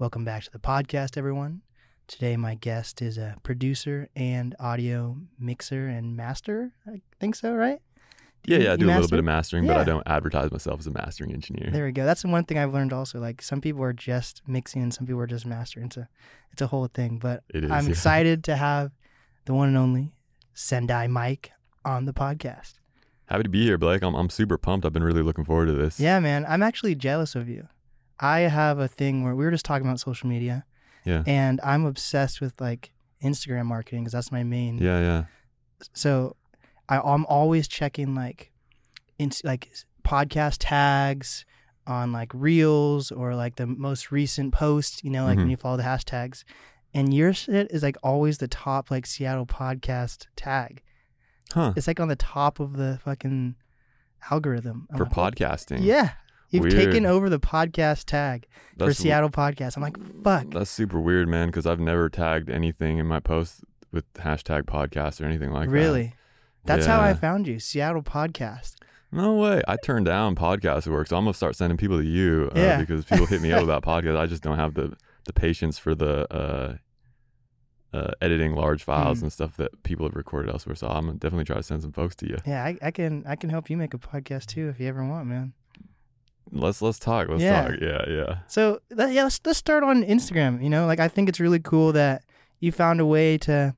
Welcome back to the podcast, everyone. Today, my guest is a producer and audio mixer and master. I think so, right? Yeah, yeah, I do a little bit of mastering, but I don't advertise myself as a mastering engineer. There we go. That's the one thing I've learned also. Like some people are just mixing and some people are just mastering. It's a, it's a whole thing. But It is, I'm yeah. excited to have the one and only Sendai Mike on the podcast. Happy to be here, Blake. I'm, I'm super pumped. I've been really looking forward to this. Yeah, man. I'm actually jealous of you. I have a thing where we were just talking about social media, Yeah. and I'm obsessed with like Instagram marketing because that's my main. Yeah, yeah. So I, I'm always checking like, in, like podcast tags on like reels or like the most recent post. You know, like when Mhm. you follow the hashtags, and your shit is like always the top like Seattle podcast tag. Huh. It's like on the top of the fucking algorithm I'm For like, podcasting. Yeah. You've Weird. taken over the podcast tag for That's, Seattle podcast. I'm like, fuck. That's super weird, man, because I've never tagged anything in my posts with hashtag podcast or anything like that. really? That's how I found you, Seattle podcast. No way. I turned down podcast work, so I'm gonna start sending people to you uh, Yeah. because people hit me up about podcasts. I just don't have the the patience for the uh, uh, editing large files Mm. and stuff that people have recorded elsewhere. So I'm gonna definitely try to send some folks to you. Yeah, I, I can I can help you make a podcast too if you ever want, man. Let's let's talk. Let's Yeah. talk. Yeah, yeah. So that, yeah, let's let's start on Instagram. You know, like I think it's really cool that you found a way to.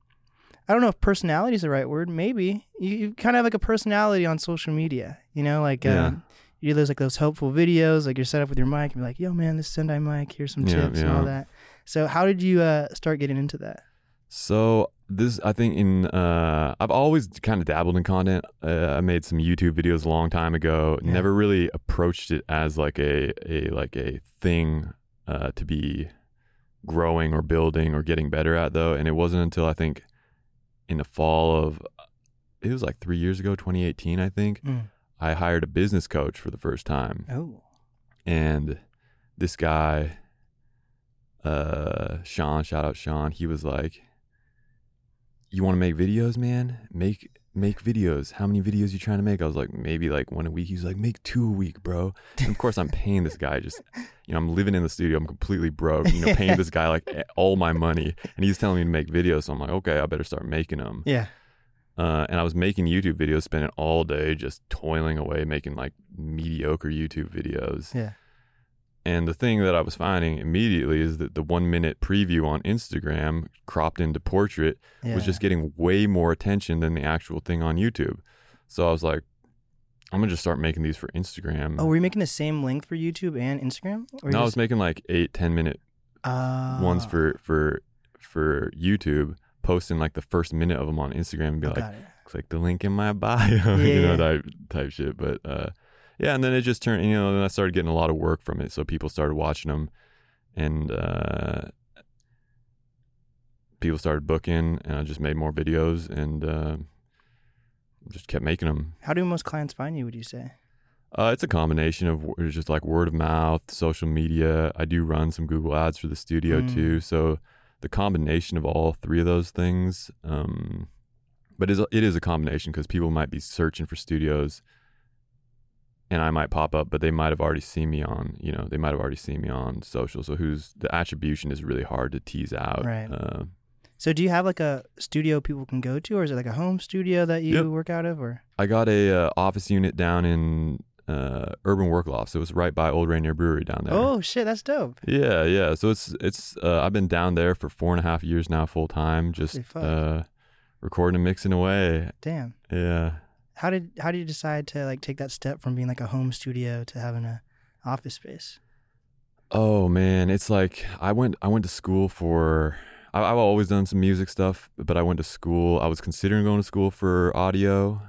I don't know if personality is the right word. Maybe you, you kind of have like a personality on social media. You know, like Yeah. um, you do those like those helpful videos, like you're set up with your mic and be like, "Yo, man, this is Sendai Mike. Here's some Yeah, tips and all that." So how did you uh, start getting into that? So this, I think, in uh, I've always kind of dabbled in content. Uh, I made some YouTube videos a long time ago. Yeah. Never really approached it as like a a like a thing uh, to be growing or building or getting better at though. And it wasn't until I think in the fall of it was like three years ago, 2018, I think, Mm. I hired a business coach for the first time Oh, and this guy uh sean shout out sean he was like you want to make videos man? Make make videos. How many videos you trying to make? I was like maybe like one a week. He's like make two a week bro. And of course i'm paying this guy just you know i'm living in the studio. I'm completely broke you know paying this guy like all my money. And he's telling me to make videos. So i'm like okay i better start making them yeah, uh, and I was making YouTube videos, spending all day just toiling away, making like mediocre YouTube videos. yeah, And the thing that I was finding immediately is that the one minute preview on Instagram, cropped into portrait, yeah. was just getting way more attention than the actual thing on YouTube. So I was like, I'm gonna just start making these for Instagram. Oh, were you making the same length for YouTube and Instagram? Or you no, I was making like eight, ten minute ones Ah, for for for YouTube, posting like the first minute of them on Instagram and be oh, like, click the link in my bio, you Yeah. know, type type shit. But uh, yeah, and then it just turned, you know, then I started getting a lot of work from it, so people started watching them, and uh, people started booking, and I just made more videos and uh, just kept making them. How do most clients find you? Would you say? Uh, it's a combination of w- just like word of mouth, social media. I do run some Google ads for the studio Mm. too, so the combination of all three of those things. Um, but it is a combination because people might be searching for studios, and I might pop up, but they might have already seen me on, you know, they might have already seen me on social. So who's the attribution is really hard to tease out. Right. Uh, So, do you have like a studio people can go to, or is it like a home studio that you Yep. work out of, or? I got a uh, office unit down in uh, Urban Work Loft, so it's right by Old Rainier Brewery down there. Oh shit, that's dope. Yeah, yeah. So it's it's uh, I've been down there for four and a half years now, full time, just uh, recording and mixing away. Damn. Yeah. How did how did you decide to like take that step from being like a home studio to having a office space? Oh man, it's like I went I went to school for I, I've always done some music stuff, but I went to school. I was considering going to school for audio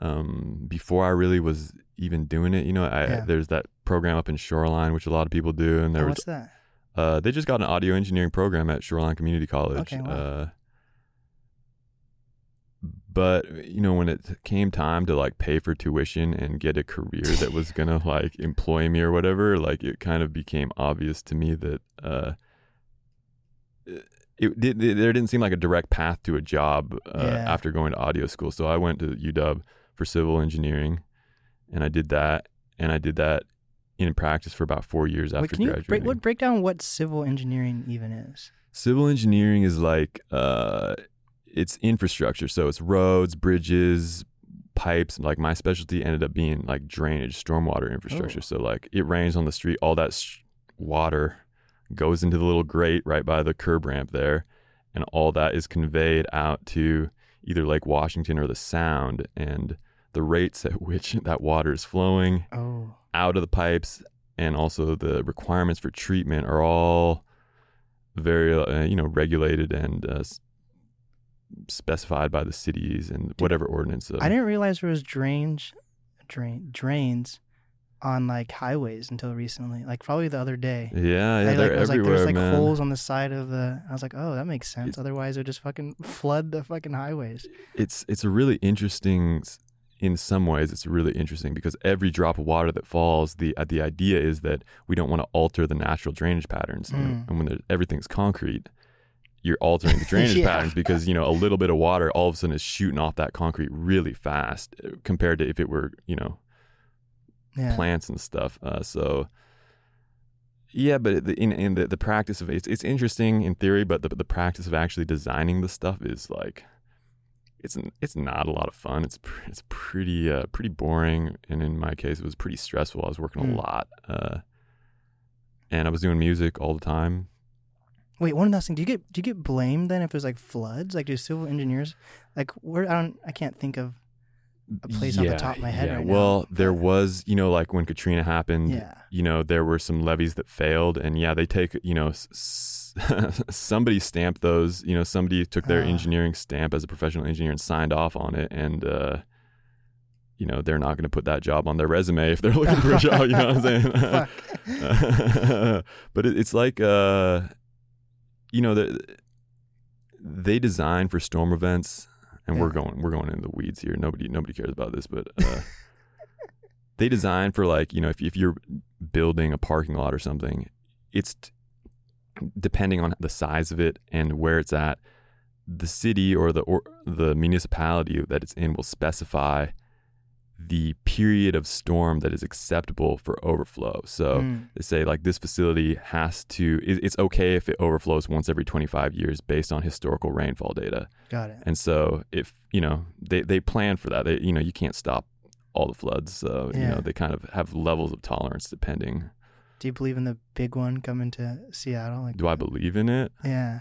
um, before I really was even doing it. You know, I, Yeah. there's that program up in Shoreline, which a lot of people do, and there oh, was what's that? Uh, they just got an audio engineering program at Shoreline Community College. Okay, wow. Uh, but you know, when it came time to like pay for tuition and get a career that was gonna like employ me or whatever, like it kind of became obvious to me that uh, it, did there didn't seem like a direct path to a job uh, Yeah. after going to audio school. So I went to UW for civil engineering, and I did that, and I did that in practice for about four years after Wait, can you graduating. break, what break down what civil engineering even is? Civil engineering is like uh, it's infrastructure, so it's roads, bridges, pipes. Like my specialty ended up being like drainage, stormwater infrastructure. Oh. So like it rains on the street, all that sh- water goes into the little grate right by the curb ramp there, and all that is conveyed out to either Lake Washington or the Sound, and the rates at which that water is flowing Oh, out of the pipes and also the requirements for treatment are all very uh, you know regulated and uh, specified by the cities and whatever ordinance uh, I didn't realize there was drains, drain drains, on like highways until recently. Like probably the other day. yeah yeah I, like, they're I was like, there's like man holes on the side of the. I was like, oh, that makes sense. It's- Otherwise, it would just fucking flood the fucking highways. it's it's a really interesting in some ways it's really interesting because every drop of water that falls the uh, the idea is that we don't want to alter the natural drainage patterns and, Mm. and when everything's concrete you're altering the drainage Yeah. patterns because you know a little bit of water all of a sudden is shooting off that concrete really fast uh, compared to if it were you know Yeah. plants and stuff. Uh, so yeah, but the, in, in the, the practice of it's it's interesting in theory, but the the practice of actually designing the stuff is like it's it's not a lot of fun. It's pr- it's pretty uh, pretty boring, and in my case, it was pretty stressful. I was working Hmm. a lot, uh, and I was doing music all the time. Wait, one last thing. Do you get do you get blamed then if there's like floods? Like do civil engineers like where I don't I can't think of a place off the top of my head yeah. right well, now. there was, you know, like when Katrina happened, Yeah. you know, there were some levees that failed, and yeah, they take, you know, s- somebody stamped those, you know, somebody took their Ah. engineering stamp as a professional engineer and signed off on it, and uh, you know, they're not going to put that job on their resume if they're looking for a job. You know what I'm saying? But it, it's like, uh, you know, the, they design for storm events, and we're going we're going into the weeds here. Nobody nobody cares about this, but uh, they design for like you know if if you're building a parking lot or something, it's t- depending on the size of it and where it's at. The city or the or the municipality that it's in will specify the period of storm that is acceptable for overflow. So Mm. they say like this facility has to it- it's okay if it overflows once every 25 years based on historical rainfall data Got it. and so if you know they they plan for that they you know you can't stop all the floods so you know they kind of have levels of tolerance depending Do you believe in the big one coming to Seattle? Like do i believe in it Yeah.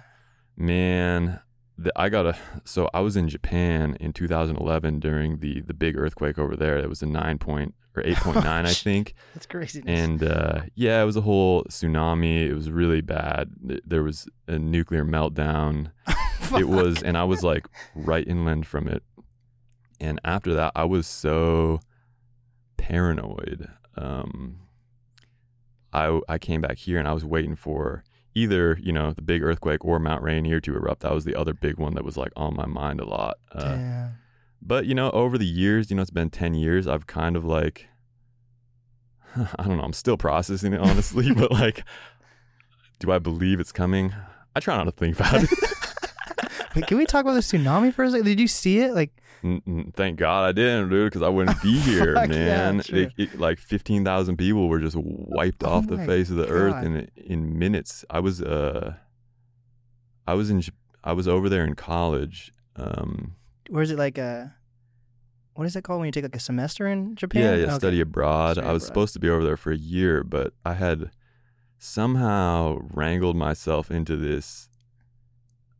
man the, i got a so i was in japan in 2011 during the the big earthquake over there it was a 9 point or 8.9 i think That's crazy. and uh, yeah, it was a whole tsunami. It was really bad. There was a nuclear meltdown. It was, and I was like right inland from it. And after that, I was so paranoid. Um, I I came back here and I was waiting for either you know the big earthquake or Mount Rainier to erupt. That was the other big one that was like on my mind a lot. Uh, but you know, over the years, you know, it's been ten years. I've kind of like, I don't know. I'm still processing it honestly, but like, do I believe it's coming? I try not to think about it. Wait, can we talk about the tsunami for a second? Did you see it? Like Thank God I didn't, dude, because I wouldn't be here, Fuck yeah, man. It- it- like fifteen thousand people were just wiped Oh off the face of the earth in in minutes. I was uh, I was in, I was over there in college. Um, where is it like a what is it called when you take like a semester in Japan? Yeah, yeah, Okay. study abroad. Study I was abroad. supposed to be over there for a year, but I had somehow wrangled myself into this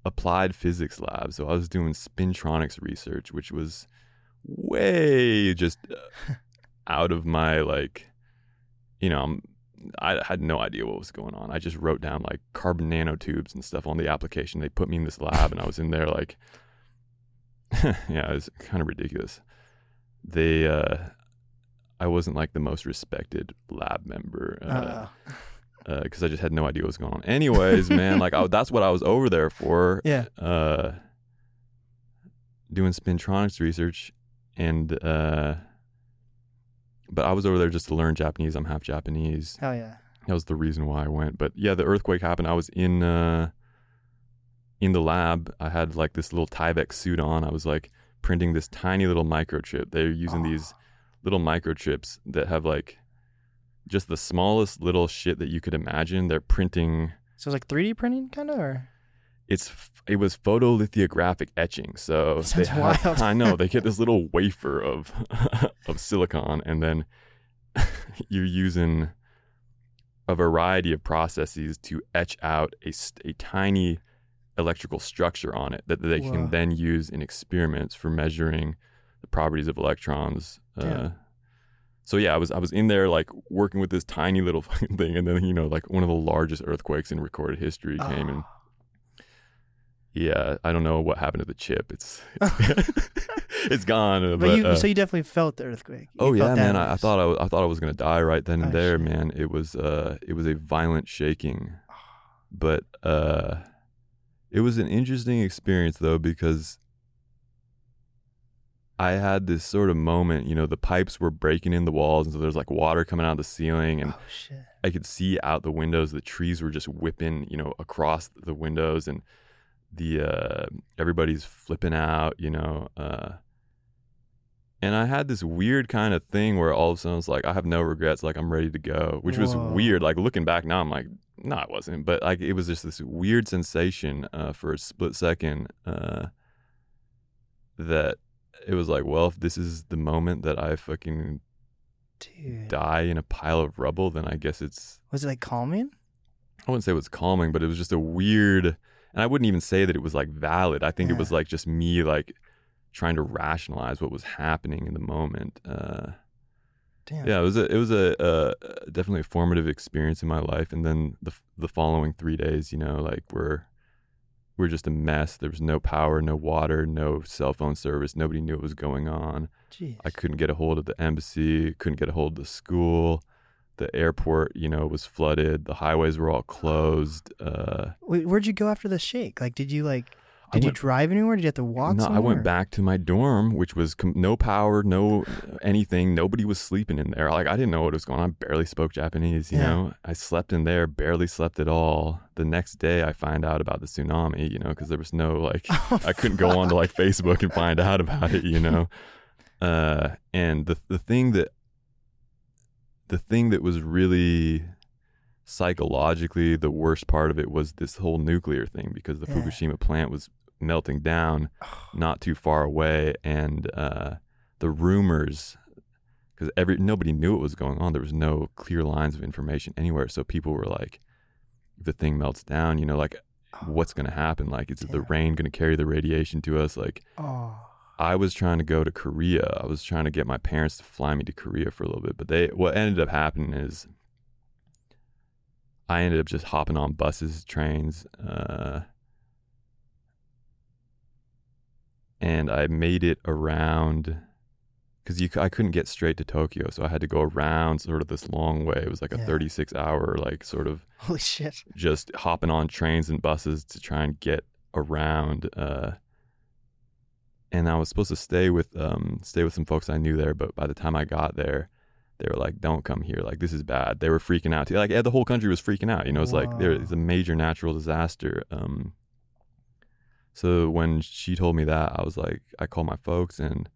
applied physics lab. So I was doing spintronics research, which was way just uh, out of my like, you know, I'm, I had no idea what was going on. I just wrote down like carbon nanotubes and stuff on the application. They put me in this lab, and I was in there like, yeah, it was kind of ridiculous. They, uh, I wasn't like the most respected lab member. Uh, Uh, because I just had no idea what was going on. Anyways, man, like I, that's what I was over there for. yeah. Uh, doing spintronics research, and uh, but I was over there just to learn Japanese. I'm half Japanese. Hell yeah. That was the reason why I went. But yeah, the earthquake happened. I was in uh, in the lab. I had like this little Tyvek suit on. I was like printing this tiny little microchip. They're using Oh. these little microchips that have like just the smallest little shit that you could imagine. They're printing. So it's like 3D printing, kind of, or It's it was photolithographic etching. So they Sounds have- wild. I know they get this little wafer of of silicon, and then you're using a variety of processes to etch out a, a tiny electrical structure on it that they Whoa. can then use in experiments for measuring the properties of electrons. Uh. So yeah, I was I was in there like working with this tiny little fucking thing, and then you know like one of the largest earthquakes in recorded history came, and Oh. yeah, I don't know what happened to the chip. It's it's, it's gone. But, But, you, uh, so you definitely felt the earthquake. You Oh yeah, man! I, I thought I, was- I thought I was gonna die right then and Oh, there, shit. man. It was uh, it was a violent shaking, but uh, it was an interesting experience though because I had this sort of moment. You know, the pipes were breaking in the walls, and so there's like water coming out of the ceiling, and Oh shit. I could see out the windows. The trees were just whipping, you know, across the windows, and the uh, everybody's flipping out, you know. Uh, and I had this weird kind of thing where all of a sudden it's like I have no regrets, like I'm ready to go, which was weird. Like looking back now, I'm like, no, it wasn't. But like it was just this weird sensation uh, for a split second uh, that it was like, well, if this is the moment that I fucking Dude. die in a pile of rubble, then I guess it's Was it like calming? I wouldn't say it was calming, but it was just a weird and I wouldn't even say that it was like valid. I think it was like just me like trying to rationalize what was happening in the moment. Uh Damn. yeah, it was a it was a uh, definitely a formative experience in my life and then the the following 3 days, you know, like we're we're just a mess. There was no power, no water, no cell phone service. Nobody knew what was going on. Jeez. I couldn't get a hold of the embassy, couldn't get a hold of the school. The airport, you know, was flooded. The highways were all closed. Uh, Wait, where'd you go after the shake? Like, did you like? Did you drive anywhere? Did you have to walk? no, I went back to my dorm, which was com- no power, no anything. Nobody was sleeping in there. Like I didn't know what was going on. I barely spoke Japanese. You Yeah. know, I slept in there, barely slept at all. The next day, I find out about the tsunami. You know, because there was no like Oh, I couldn't go on to like Facebook and find out about it, you know. Uh, and the the thing that the thing that was really psychologically the worst part of it was this whole nuclear thing because the Yeah. Fukushima plant was melting down not too far away and uh, the rumors because every nobody knew what was going on. There was no clear lines of information anywhere. So people were like if the thing melts down you know like what's going to happen? Like is the rain going to carry the radiation to us? Like Oh. i was trying to go to korea. I was trying to get my parents to fly me to korea for a little bit but they what ended up happening is i ended up just hopping on buses trains uh and i made it around because you i couldn't get straight to tokyo so i had to go around sort of this long way it was like a Yeah. 36 hour like sort of Holy shit. just hopping on trains and buses to try and get around. Uh, and I was supposed to stay with um, stay with some folks I knew there, but by the time I got there, they were like, "Don't come here! Like this is bad." They were freaking out. Like yeah, the whole country was freaking out. You know, it's like there is a major natural disaster. Um, so when she told me that, I was like, I called my folks and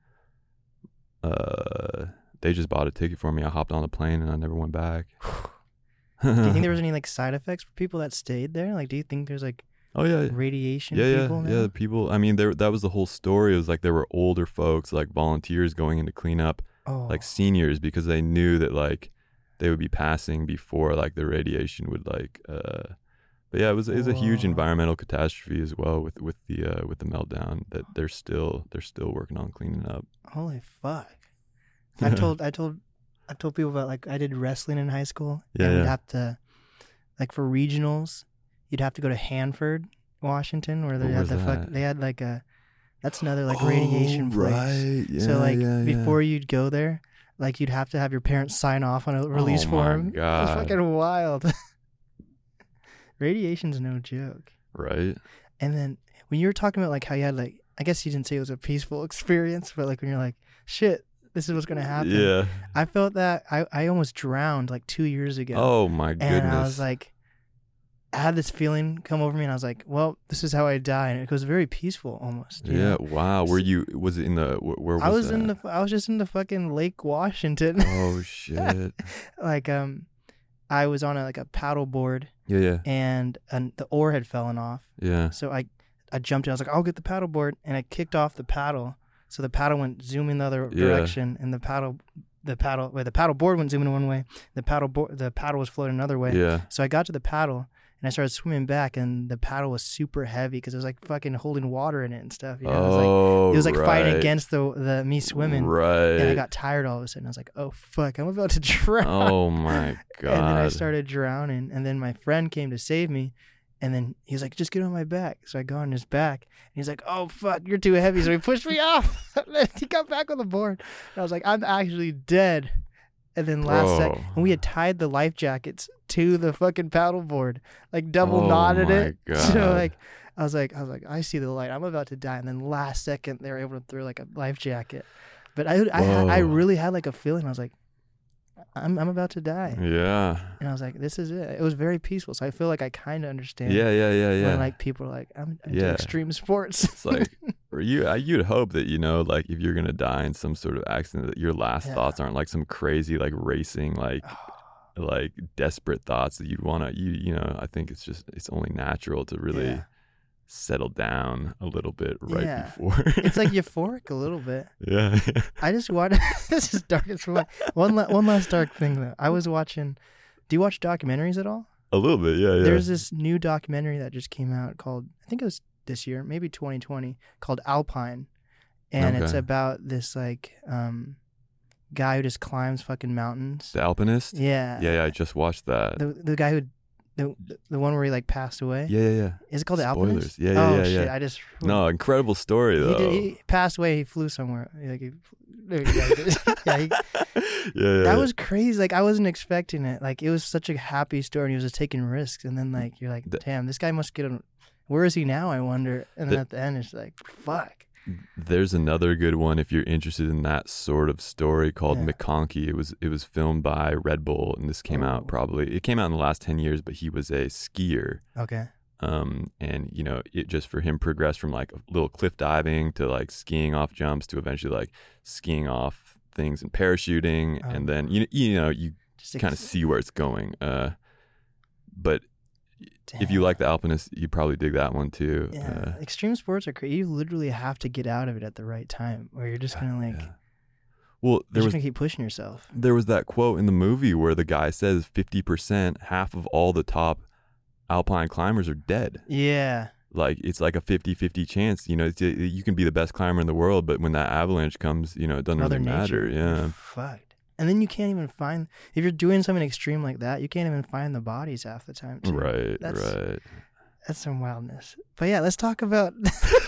uh, they just bought a ticket for me. I hopped on the plane and I never went back. Do you think there was any like side effects for people that stayed there? Like, do you think there's like oh yeah, radiation yeah, people yeah, now? yeah. People. I mean, there. That was the whole story. It was like there were older folks, like volunteers, going in to clean up, Oh. like seniors, because they knew that like they would be passing before like the radiation would like. uh But yeah, it was it was a huge environmental catastrophe as well with with the uh with the meltdown that they're still they're still working on cleaning up. Holy fuck. I told I told I told people about like I did wrestling in high school. Yeah, And we'd have to like for regionals, you'd have to go to Hanford, Washington, where they What had was the fuck they had like a that's another like radiation Oh, place. Right. Yeah, so like yeah, yeah. before you'd go there, like you'd have to have your parents sign off on a release Oh my form. It's God. fucking wild. Radiation's no joke. Right. And then when you were talking about like how you had like I guess you didn't say it was a peaceful experience, but like when you're like, shit, this is what's gonna happen. Yeah. I felt that I, I almost drowned like two years ago. Oh my goodness. and I was like I had this feeling come over me, and I was like, "Well, this is how I die," and it was very peaceful almost. Yeah. know? Wow. Were you? Was it in the? Where was I was that? in the I was just in the fucking Lake Washington. Oh shit. like um I was on a, like a paddle board Yeah. Yeah. and and the oar had fallen off. Yeah. So I I jumped in. I was like, I'll get the paddle board, and I kicked off the paddle. So the paddle went zooming the other Yeah. direction, and the paddle the paddle where the paddle board went zooming one way. The paddle board the paddle was floating another way. Yeah. So I got to the paddle. And I started swimming back, and the paddle was super heavy because it was like fucking holding water in it and stuff. You know? it was like oh. it was like fighting oh, against the the me swimming. Right. And I got tired all of a sudden. I was like, "Oh fuck, I'm about to drown." oh my god. and then I started drowning. And then my friend came to save me. And then he was like, "Just get on my back." So I got on his back, and he's like, "Oh fuck, you're too heavy." So he pushed me off. he got back on the board. And I was like, "I'm actually dead." And then last sec, and we had tied the life jackets to the fucking paddleboard, like double Oh knotted it. So like, I was like, I was like, I see the light. I'm about to die. And then last second, they were able to throw like a life jacket. But I, I, I really had like a feeling. I was like, I'm, I'm about to die. Yeah. And I was like, this is it. It was very peaceful. So I feel like I kind of understand. Yeah. Yeah. Yeah. Yeah. When like people are like, I'm into Yeah. extreme sports. It's like, you, I- you'd hope that you know, like, if you're gonna die in some sort of accident, that your last Yeah. thoughts aren't like some crazy, like racing, like, like desperate thoughts that you'd wanna, you, you know. I think it's just, it's only natural to really Yeah. Settle down a little bit right Yeah. before. it's like euphoric a little bit. yeah. I just watched. this is dark as fuck. One la- one last dark thing though. I was watching. Do you watch documentaries at all? a little bit. Yeah. Yeah. There's this new documentary that just came out called I think it was this year, maybe 2020, called Alpine, and it's about this like um guy who just climbs fucking mountains. the alpinist. Yeah. Yeah. Yeah. I just watched that. The the guy who the the one where he like passed away. yeah. Yeah. Yeah. Is it called the Spoilers. Alpinist? Yeah, yeah, oh yeah, shit! I just No, incredible story He, though. did, he passed away. He flew somewhere. Like he, yeah, he yeah, he, yeah, yeah, that was crazy. Like I wasn't expecting it. Like it was such a happy story, and he was just taking risks. And then like you're like, damn, this guy must get. A, where is he now? I wonder. And then The- at the end, it's like, fuck. There's another good one if you're interested in that sort of story called Yeah. McConkey. It was it was filmed by Red Bull, and this came Oh. out probably it came out in the last ten years. But he was a skier, Okay. um, and you know it just for him progressed from like a little cliff diving to like skiing off jumps to eventually like skiing off things and parachuting, Oh. and then you you know you kind of see where it's going. Uh, but if you like the Alpinist, you probably dig that one too. Yeah, Uh, extreme sports are crazy. You literally have to get out of it at the right time, or you're just gonna like, yeah. Well, you're there just was gonna keep pushing yourself. there was that quote in the movie where the guy says 50% half of all the top alpine climbers are dead Yeah. like it's like a 50-50 chance you know it's, you can be the best climber in the world but when that avalanche comes you know it doesn't Mother really matter Nature. Yeah Fucked. And then you can't even find if you're doing something extreme like that, you can't even find the bodies half the time. Too. right That's- right That's some wildness. But yeah, let's talk about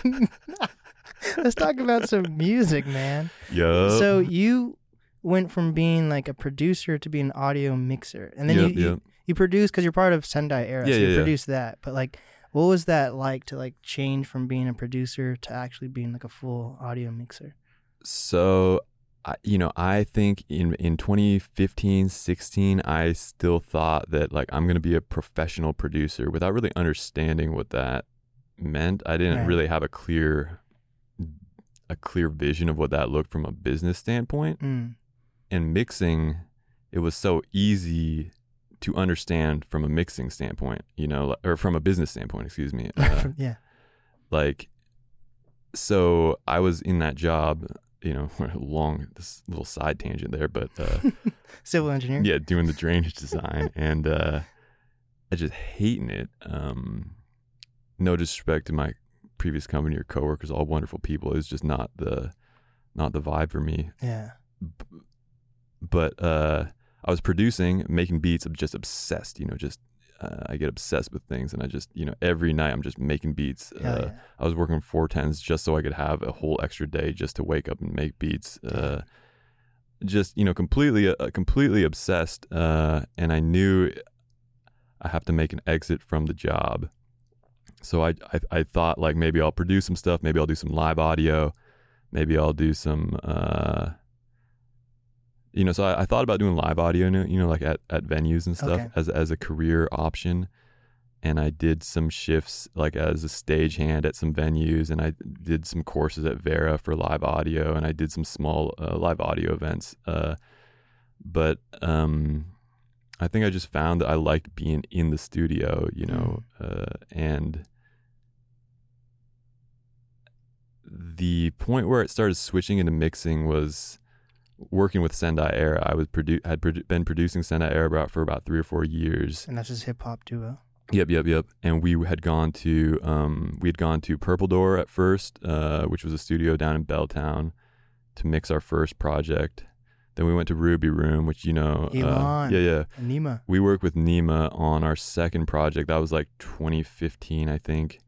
let's talk about some music, man. yeah So you went from being like a producer to being an audio mixer, and then Yep, you, you yep. you produce because you're part of Sendai Era, Yeah, so yeah, you yeah. produce that. But like, what was that like to like change from being a producer to actually being like a full audio mixer? So, I, you know, I think in in 2015, 16, I still thought that like I'm going to be a professional producer without really understanding what that meant. I didn't Right. really have a clear a clear vision of what that looked from a business standpoint. Mm. And mixing, it was so easy to understand from a mixing standpoint, you know, or from a business standpoint, excuse me. Uh, yeah. like so i was in that job you know long this little side tangent there but uh Civil engineer. yeah doing the drainage design and uh i just hating it um no disrespect to my previous company or coworkers all wonderful people it was just not the not the vibe for me Yeah. but uh i was producing making beats i'm just obsessed you know just uh, i get obsessed with things and i just you know every night i'm just making beats uh, yeah. I was working four tens just so I could have a whole extra day just to wake up and make beats. Uh, just you know, completely, uh, completely obsessed. Uh, and I knew I have to make an exit from the job. So I, I, I thought like maybe I'll produce some stuff. Maybe I'll do some live audio. Maybe I'll do some. You know, so I, I thought about doing live audio, you know, like at, at venues and stuff Okay. as as a career option. and I did some shifts like as a stagehand at some venues, and I did some courses at Vera for live audio, and I did some small uh, live audio events. Uh, but um, I think I just found that I liked being in the studio, you know, uh, and the point where it started switching into mixing was working with Sendai Era. I was produ- had produ- been producing Sendai Era about for about three or four years. And that's his hip hop duo. Yep, yep, yep. And we had gone to um, we had gone to Purple Door at first, uh, which was a studio down in Belltown, to mix our first project. Then we went to Ruby Room, which you know, uh, yeah, yeah. Nima. We worked with Nima on our second project. That was like 2015, I think.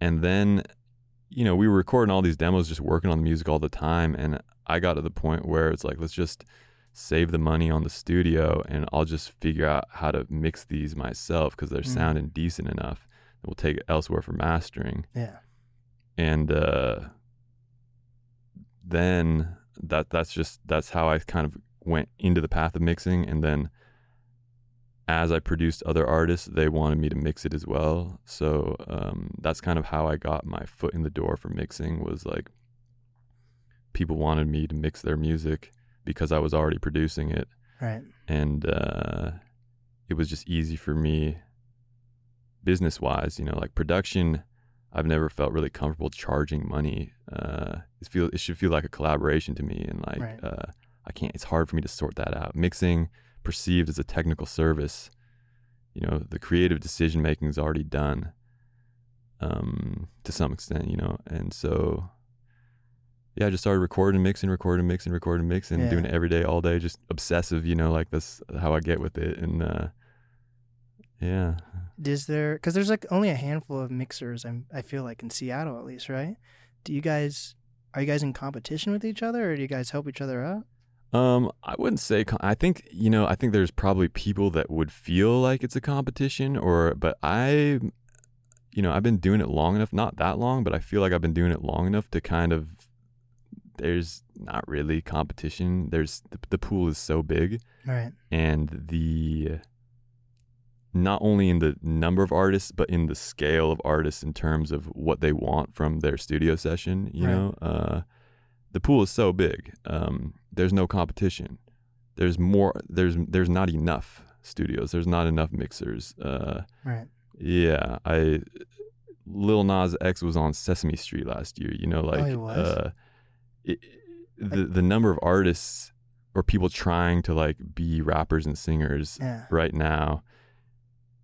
And then, you know, we were recording all these demos, just working on the music all the time. And I got to the point where it's like, let's just save the money on the studio and I'll just figure out how to mix these myself because they're Mm. sounding decent enough. And we'll take it elsewhere for mastering. Yeah. And uh, then that that's just that's how I kind of went into the path of mixing. And then as I produced other artists, they wanted me to mix it as well. So um, that's kind of how I got my foot in the door for mixing. Was like people wanted me to mix their music because I was already producing it, Right. and uh, it was just easy for me, business wise. You know, like production. I've never felt really comfortable charging money. Uh, it feel it should feel like a collaboration to me, and like Right. uh, I can't. It's hard for me to sort that out. Mixing perceived as a technical service, you know, the creative decision making is already done, um, to some extent, you know, and so. Yeah, I just started recording, mixing, recording, mixing, recording, mixing, Yeah. doing it every day, all day, just obsessive, you know, like that's how I get with it. And uh, yeah, Is there because there's like only a handful of mixers I'm I feel like in Seattle at least, right? Do you guys are you guys in competition with each other or do you guys help each other out? Um, I wouldn't say. Com- I think you know. I think there's probably people that would feel like it's a competition, or but I, you know, I've been doing it long enough. Not that long, but I feel like I've been doing it long enough to kind of. There's not really competition. There's the, the pool is so big, Right. and the. Not only in the number of artists, but in the scale of artists in terms of what they want from their studio session. You Right. know, uh, the pool is so big. Um, there's no competition. There's more. There's there's not enough studios. There's not enough mixers. Uh, Right. yeah, I Lil Nas X was on Sesame Street last year. You know, like he was? uh, it, the the number of artists or people trying to like be rappers and singers Yeah. right now.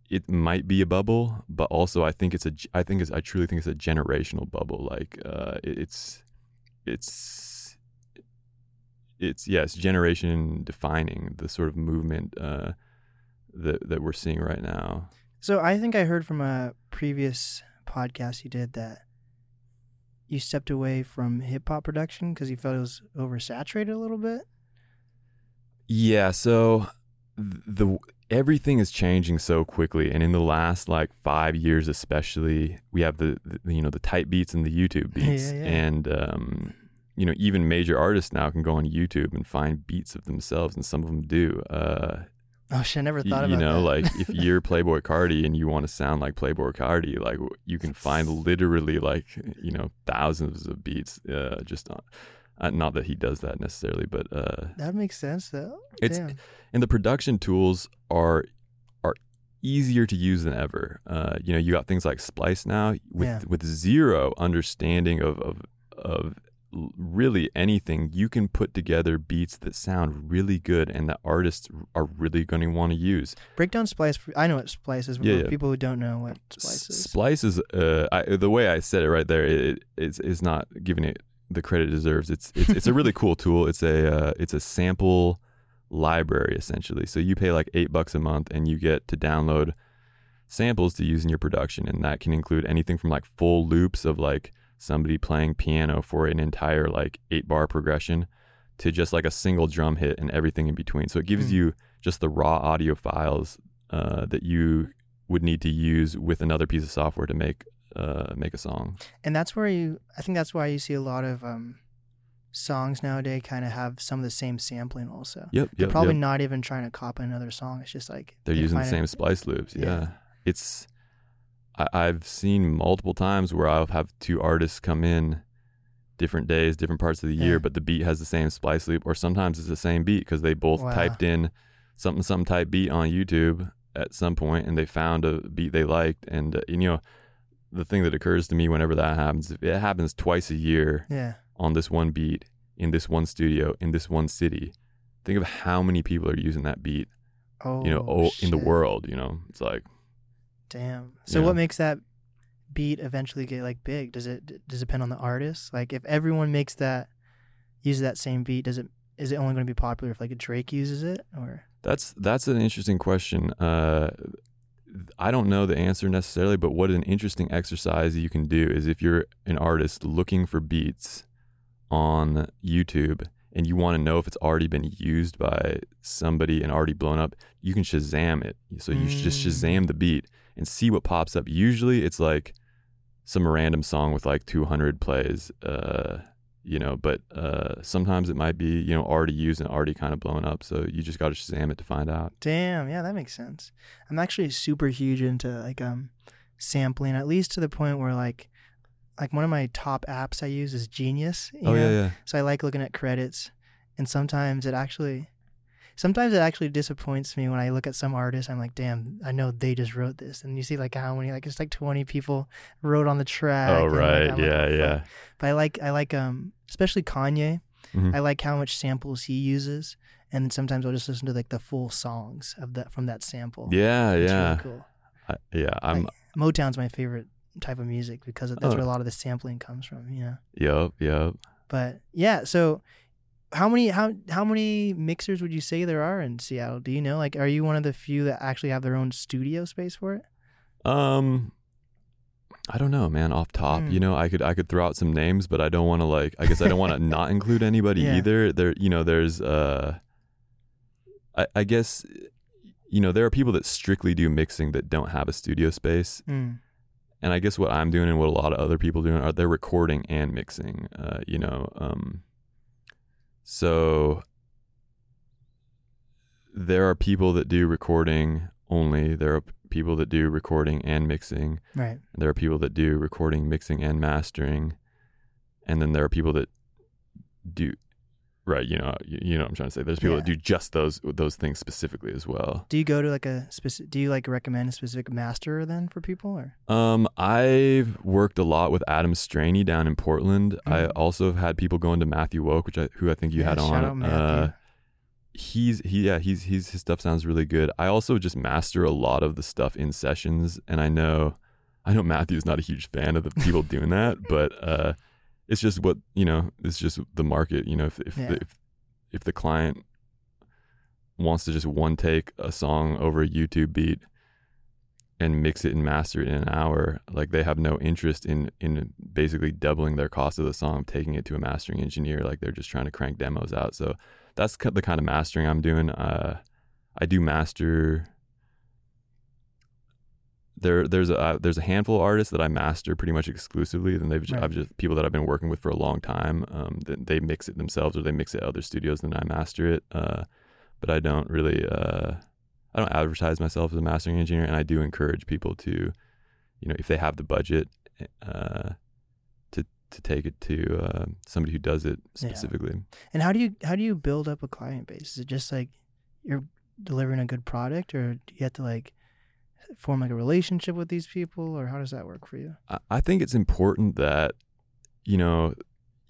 It might be a bubble, but also I think it's a. I think it's. I truly think it's a generational bubble. Like uh, it- it's, it's, it's yes, generation defining the sort of movement uh, that that we're seeing right now. So I think I heard from a previous podcast you did that you stepped away from hip hop production because you felt it was oversaturated a little bit. Yeah, so the everything is changing so quickly and in the last like 5 years especially we have the, the you know the type beats and the YouTube beats Yeah, yeah. and um you know even major artists now can go on YouTube and find beats of themselves and some of them do uh Oh shit, I never thought y- you about know that. You know, like if you're Playboi Carti and you want to sound like Playboi Carti like you can find literally like you know thousands of beats uh just on uh, not that he does that necessarily but uh that makes sense though. It's- Damn. and the production tools are are easier to use than ever. Uh, you know, you got things like Splice now with Yeah. with zero understanding of of of really anything. You can put together beats that sound really good and that artists are really going to want to use. break down Splice. I know what Splice is. but Yeah, yeah. people who don't know what Splice is. Splice is uh, I, the way I said it right there. It is is not giving it the credit it deserves. It's it's, it's a really cool tool. It's a uh, it's a sample library essentially. So you pay like eight bucks a month and you get to download samples to use in your production, and that can include anything from like full loops of like somebody playing piano for an entire like eight bar progression to just like a single drum hit and everything in between. So it gives Hmm. you just the raw audio files uh, that you would need to use with another piece of software to make uh, make a song. and that's where you. I think that's why you see a lot of um, songs nowadays kind of have some of the same sampling. Also, Yep, they're yep, probably yep. not even trying to copy another song. It's just like They're they using the same it- splice loops. Yeah. Yeah. it's I, I've seen multiple times where I'll have two artists come in different days, different parts of the year, Yeah. but the beat has the same splice loop, or sometimes it's the same beat because they both Wow. typed in something some type beat on YouTube at some point and they found a beat they liked. And uh, you know, the thing that occurs to me whenever that happens, if it happens twice a year Yeah. on this one beat in this one studio in this one city. Think of how many people are using that beat, Oh, you know, oh, in the world. You know, it's like Damn. So what makes that beat eventually get like big? Does it does it depend on the artist? Like if everyone makes that uses that same beat, does it is it only going to be popular if like a Drake uses it or That's that's an interesting question. Uh, I don't know the answer necessarily, but what an interesting exercise you can do is if you're an artist looking for beats on YouTube and you want to know if it's already been used by somebody and already blown up, you can Shazam it. So you should just Mm. Shazam the beat and see what pops up. Usually it's like some random song with like 200 plays. Uh, you know, but uh, sometimes it might be, you know, already used and already kind of blown up. So you just got to Shazam it to find out. Damn, yeah, that makes sense. I'm actually super huge into like um sampling, at least to the point where like like one of my top apps I use is Genius. oh, yeah, yeah. So I like looking at credits, and sometimes it actually, sometimes it actually disappoints me when I look at some artists. I'm like, damn, I know they just wrote this, and you see like how many, like it's like 20 people wrote on the track. Oh, like, right. Like, yeah, oh, yeah. But I like, I like, um, especially Kanye. Mhm. I like how much samples he uses, and sometimes I'll just listen to like the full songs of that from that sample. Yeah, It's yeah. really cool. I, yeah, I'm, Motown's my favorite type of music because that's Oh. where a lot of the sampling comes from. You know. yep, yep. But yeah, so how many how how many mixers would you say there are in Seattle? Do you know? Like, are you one of the few that actually have their own studio space for it? Um, I don't know, man. Off top, Hmm. you know, I could I could throw out some names, but I don't want to like. I guess I don't want to not include anybody Yeah. either. There, you know, there's uh, I I guess, you know, there are people that strictly do mixing that don't have a studio space, Mm. and I guess what I'm doing and what a lot of other people doing are they're recording and mixing. Uh, you know, um, so there are people that do recording only. There are people that do recording and mixing. Right. There are people that do recording, mixing, and mastering, and then there are people that do right. You know, you, you know what I'm trying to say. There's people that do just those those things specifically as well. Do you go to like a specific? Do you like recommend a specific master then for people or? Um, I've worked a lot with Adam Straney down in Portland. I Mhm. also have had people going to Matthew Woke, which I who I think you Yeah, had shout on. out Uh, he's he yeah he's he's his stuff sounds really good. I also just master a lot of the stuff in sessions, and I know I know Matthew's not a huge fan of the people doing that, but uh, it's just what you know. It's just the market. You know, if if Yeah. the, if, if the client wants to just one take a song over a YouTube beat and mix it and master it in an hour, like they have no interest in in basically doubling their cost of the song, taking it to a mastering engineer. Like they're just trying to crank demos out. So that's the kind of mastering I'm doing. Uh, I do master. There, there's a uh, there's a handful of artists that I master pretty much exclusively. Then they've Right. I've just people that I've been working with for a long time. Um, that they mix it themselves or they mix it at other studios, then I master it. Uh, but I don't really uh, I don't advertise myself as a mastering engineer, and I do encourage people to, you know, if they have the budget, uh, to to take it to uh, somebody who does it Yeah. specifically. And how do you how do you build up a client base? Is it just like you're delivering a good product, or do you have to like form like a relationship with these people, or how does that work for you? I, think it's important that you know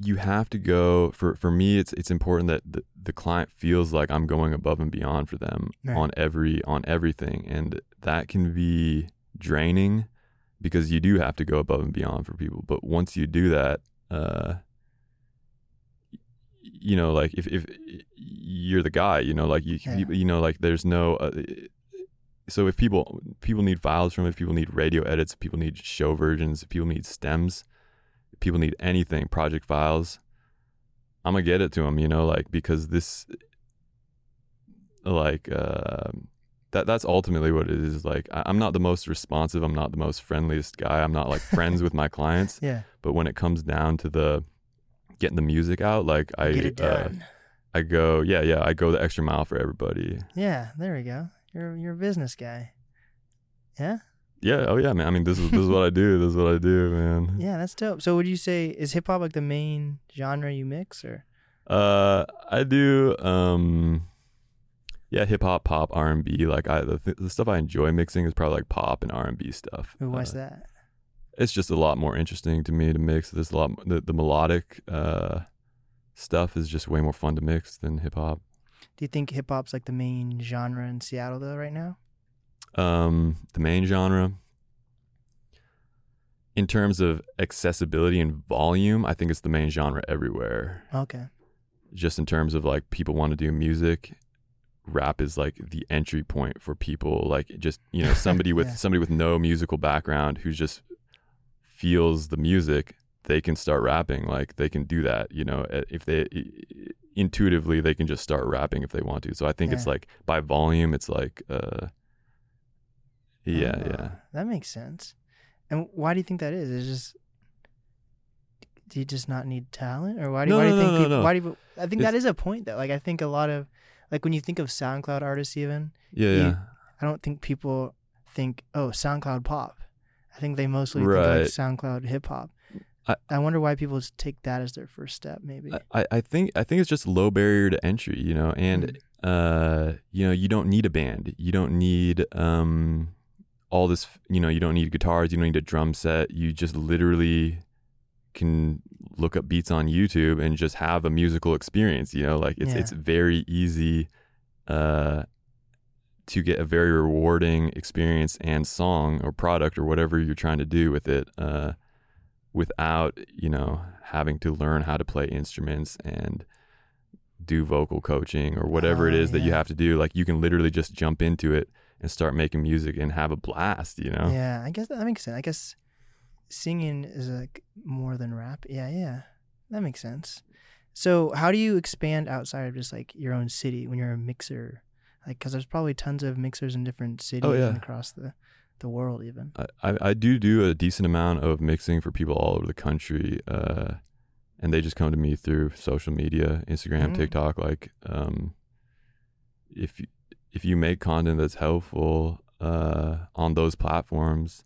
you have to go for for me it's it's important that the, the client feels like I'm going above and beyond for them Right. on every on everything and that can be draining because you do have to go above and beyond for people but once you do that uh you know like if if you're the guy you know like you Yeah. you, you know like there's no uh, so if people people need files from it, if people need radio edits, if people need show versions, if people need stems, if people need anything, project files, I'm gonna get it to them, you know, like because this, like, uh, that that's ultimately what it is. Like, I, I'm not the most responsive, I'm not the most friendliest guy, I'm not like friends with my clients, Yeah, but when it comes down to the getting the music out, like I, get it uh. I go, yeah, yeah, I go the extra mile for everybody. yeah, there we go. You're you're a business guy. Yeah. Yeah. Oh yeah, man. I mean, this is this is what I do. This is what I do, man. Yeah, that's dope. So would you say is hip hop like the main genre you mix or Uh, I do. Um, yeah, hip hop, pop, R and B. Like I, the, th- the stuff I enjoy mixing is probably like pop and R and B stuff. Ooh, why's Uh, that? It's just a lot more interesting to me to mix. There's a lot the, the melodic uh stuff is just way more fun to mix than hip hop. Do you think hip hop's like the main genre in Seattle though right now? Um, the main genre. In terms of accessibility and volume, I think it's the main genre everywhere. Okay. just in terms of like people want to do music rap is like the entry point for people like just you know somebody with Yeah. somebody with no musical background who just feels the music they can start rapping like they can do that you know eh, if they intuitively they can just start rapping if they want to so i think it's like by volume it's like uh yeah Ah, yeah That makes sense. And why do you think that is? Is just do you just not need talent, or why do, No, why do you no, think no, no, people? no. Why do you, I think that It's- is a point though. Like I think a lot of like when you think of SoundCloud artists, even yeah You- yeah I don't think people think oh SoundCloud pop. I think they mostly Right. think of like SoundCloud hip hop. I- I wonder why people just take that as their first step. Maybe. I, I think I think it's just low barrier to entry, you know, and Mm. uh, you know, you don't need a band, you don't need um, all this, you know, you don't need guitars, you don't need a drum set, you just literally can look up beats on YouTube and just have a musical experience, you know, like it's Yeah. it's very easy uh, to get a very rewarding experience and song or product or whatever you're trying to do with it. Uh, without you know having to learn how to play instruments and do vocal coaching or whatever it Oh, is that you have to do like you can literally just jump into it and start making music and have a blast you know Yeah, I guess that makes sense. I guess singing is like more than rap. Yeah, yeah, that makes sense. So, how do you expand outside of just like your own city when you're a mixer? Like, because there's probably tons of mixers in different oh, cities Oh, yeah. and across the the world, even. I, I I do do a decent amount of mixing for people all over the country uh and they just come to me through social media instagram Mm. tiktok like um if you if you make content that's helpful uh on those platforms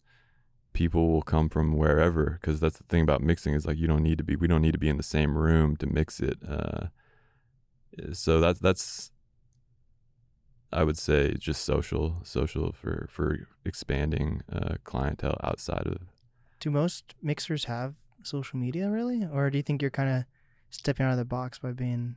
people will come from wherever because that's the thing about mixing is like you don't need to be we don't need to be in the same room to mix it uh so that's that's I would say just social, social for for expanding uh, clientele outside of. Do most mixers have social media really, or do you think you're kind of stepping out of the box by being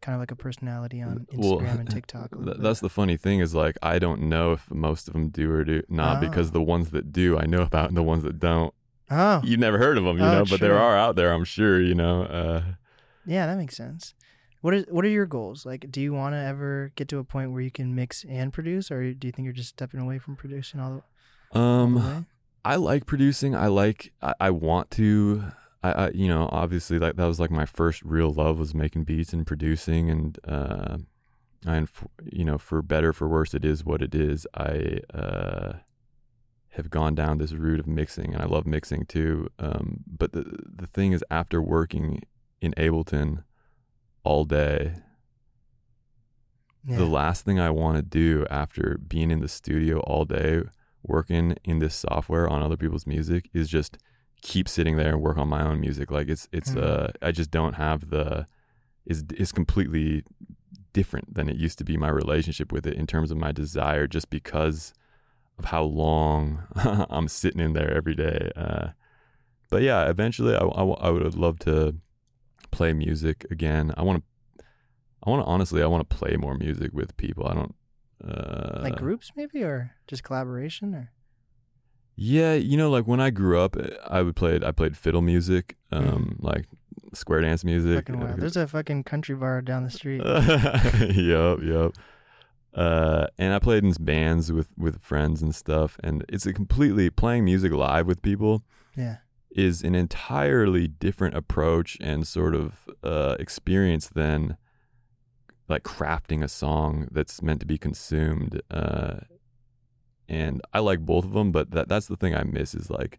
kind of like a personality on Well, Instagram and TikTok? that's the funny thing is like I don't know if most of them do or do not because Oh. the ones that do I know about and the ones that don't oh you've never heard of them you Oh, know but there are out there I'm sure you know uh, Yeah, that makes sense. What is what are your goals? Like, do you want to ever get to a point where you can mix and produce, or do you think you're just stepping away from producing all the, all the um way? I like producing. I like. I, I want to. I, I. You know. Obviously, like that was like my first real love was making beats and producing, and uh, and you know, for better for worse, it is what it is. I uh, have gone down this route of mixing, and I love mixing too. Um, but the the thing is, after working in Ableton all day, Yeah. the last thing I want to do after being in the studio all day working in this software on other people's music is just keep sitting there and work on my own music. Like it's it's Mhm. uh I just don't have the is is completely different than it used to be my relationship with it in terms of my desire just because of how long I'm sitting in there every day. Uh but yeah, eventually I, I, I would love to play music again. I want to I want to honestly I want to play more music with people. I don't uh like groups maybe, or just collaboration, or Yeah, you know, like when I grew up, I would play. I played fiddle music, um, like square dance music. There's a fucking country bar down the street. yep, yep. Uh, and I played in bands with with friends and stuff, and it's a completely playing music live with people yeah, is an entirely different approach and sort of uh, experience than like crafting a song that's meant to be consumed. Uh, and I like both of them, but that that's the thing I miss is like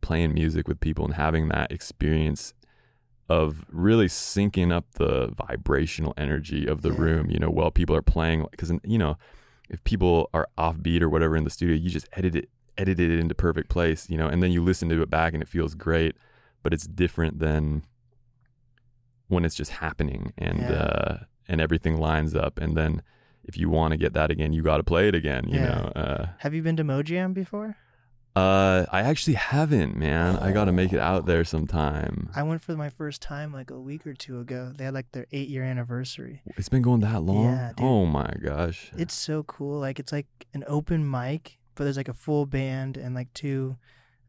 playing music with people and having that experience of really syncing up the vibrational energy of the Yeah. room. You know, while people are playing, because you know, if people are offbeat or whatever in the studio, you just edit it edited it into perfect place, you know, and then you listen to it back and it feels great, but it's different than when it's just happening and Yeah. uh and everything lines up and then if you want to get that again, you got to play it again, you Yeah. know. Uh Have you been to Mojam before? uh I actually haven't, man. I got to make it out there sometime. I went for my first time like a week or two ago. They had like their eight year anniversary. It's been going that long? Yeah, dude. oh my gosh. It's so cool. Like it's like an open mic, but there's like a full band and like two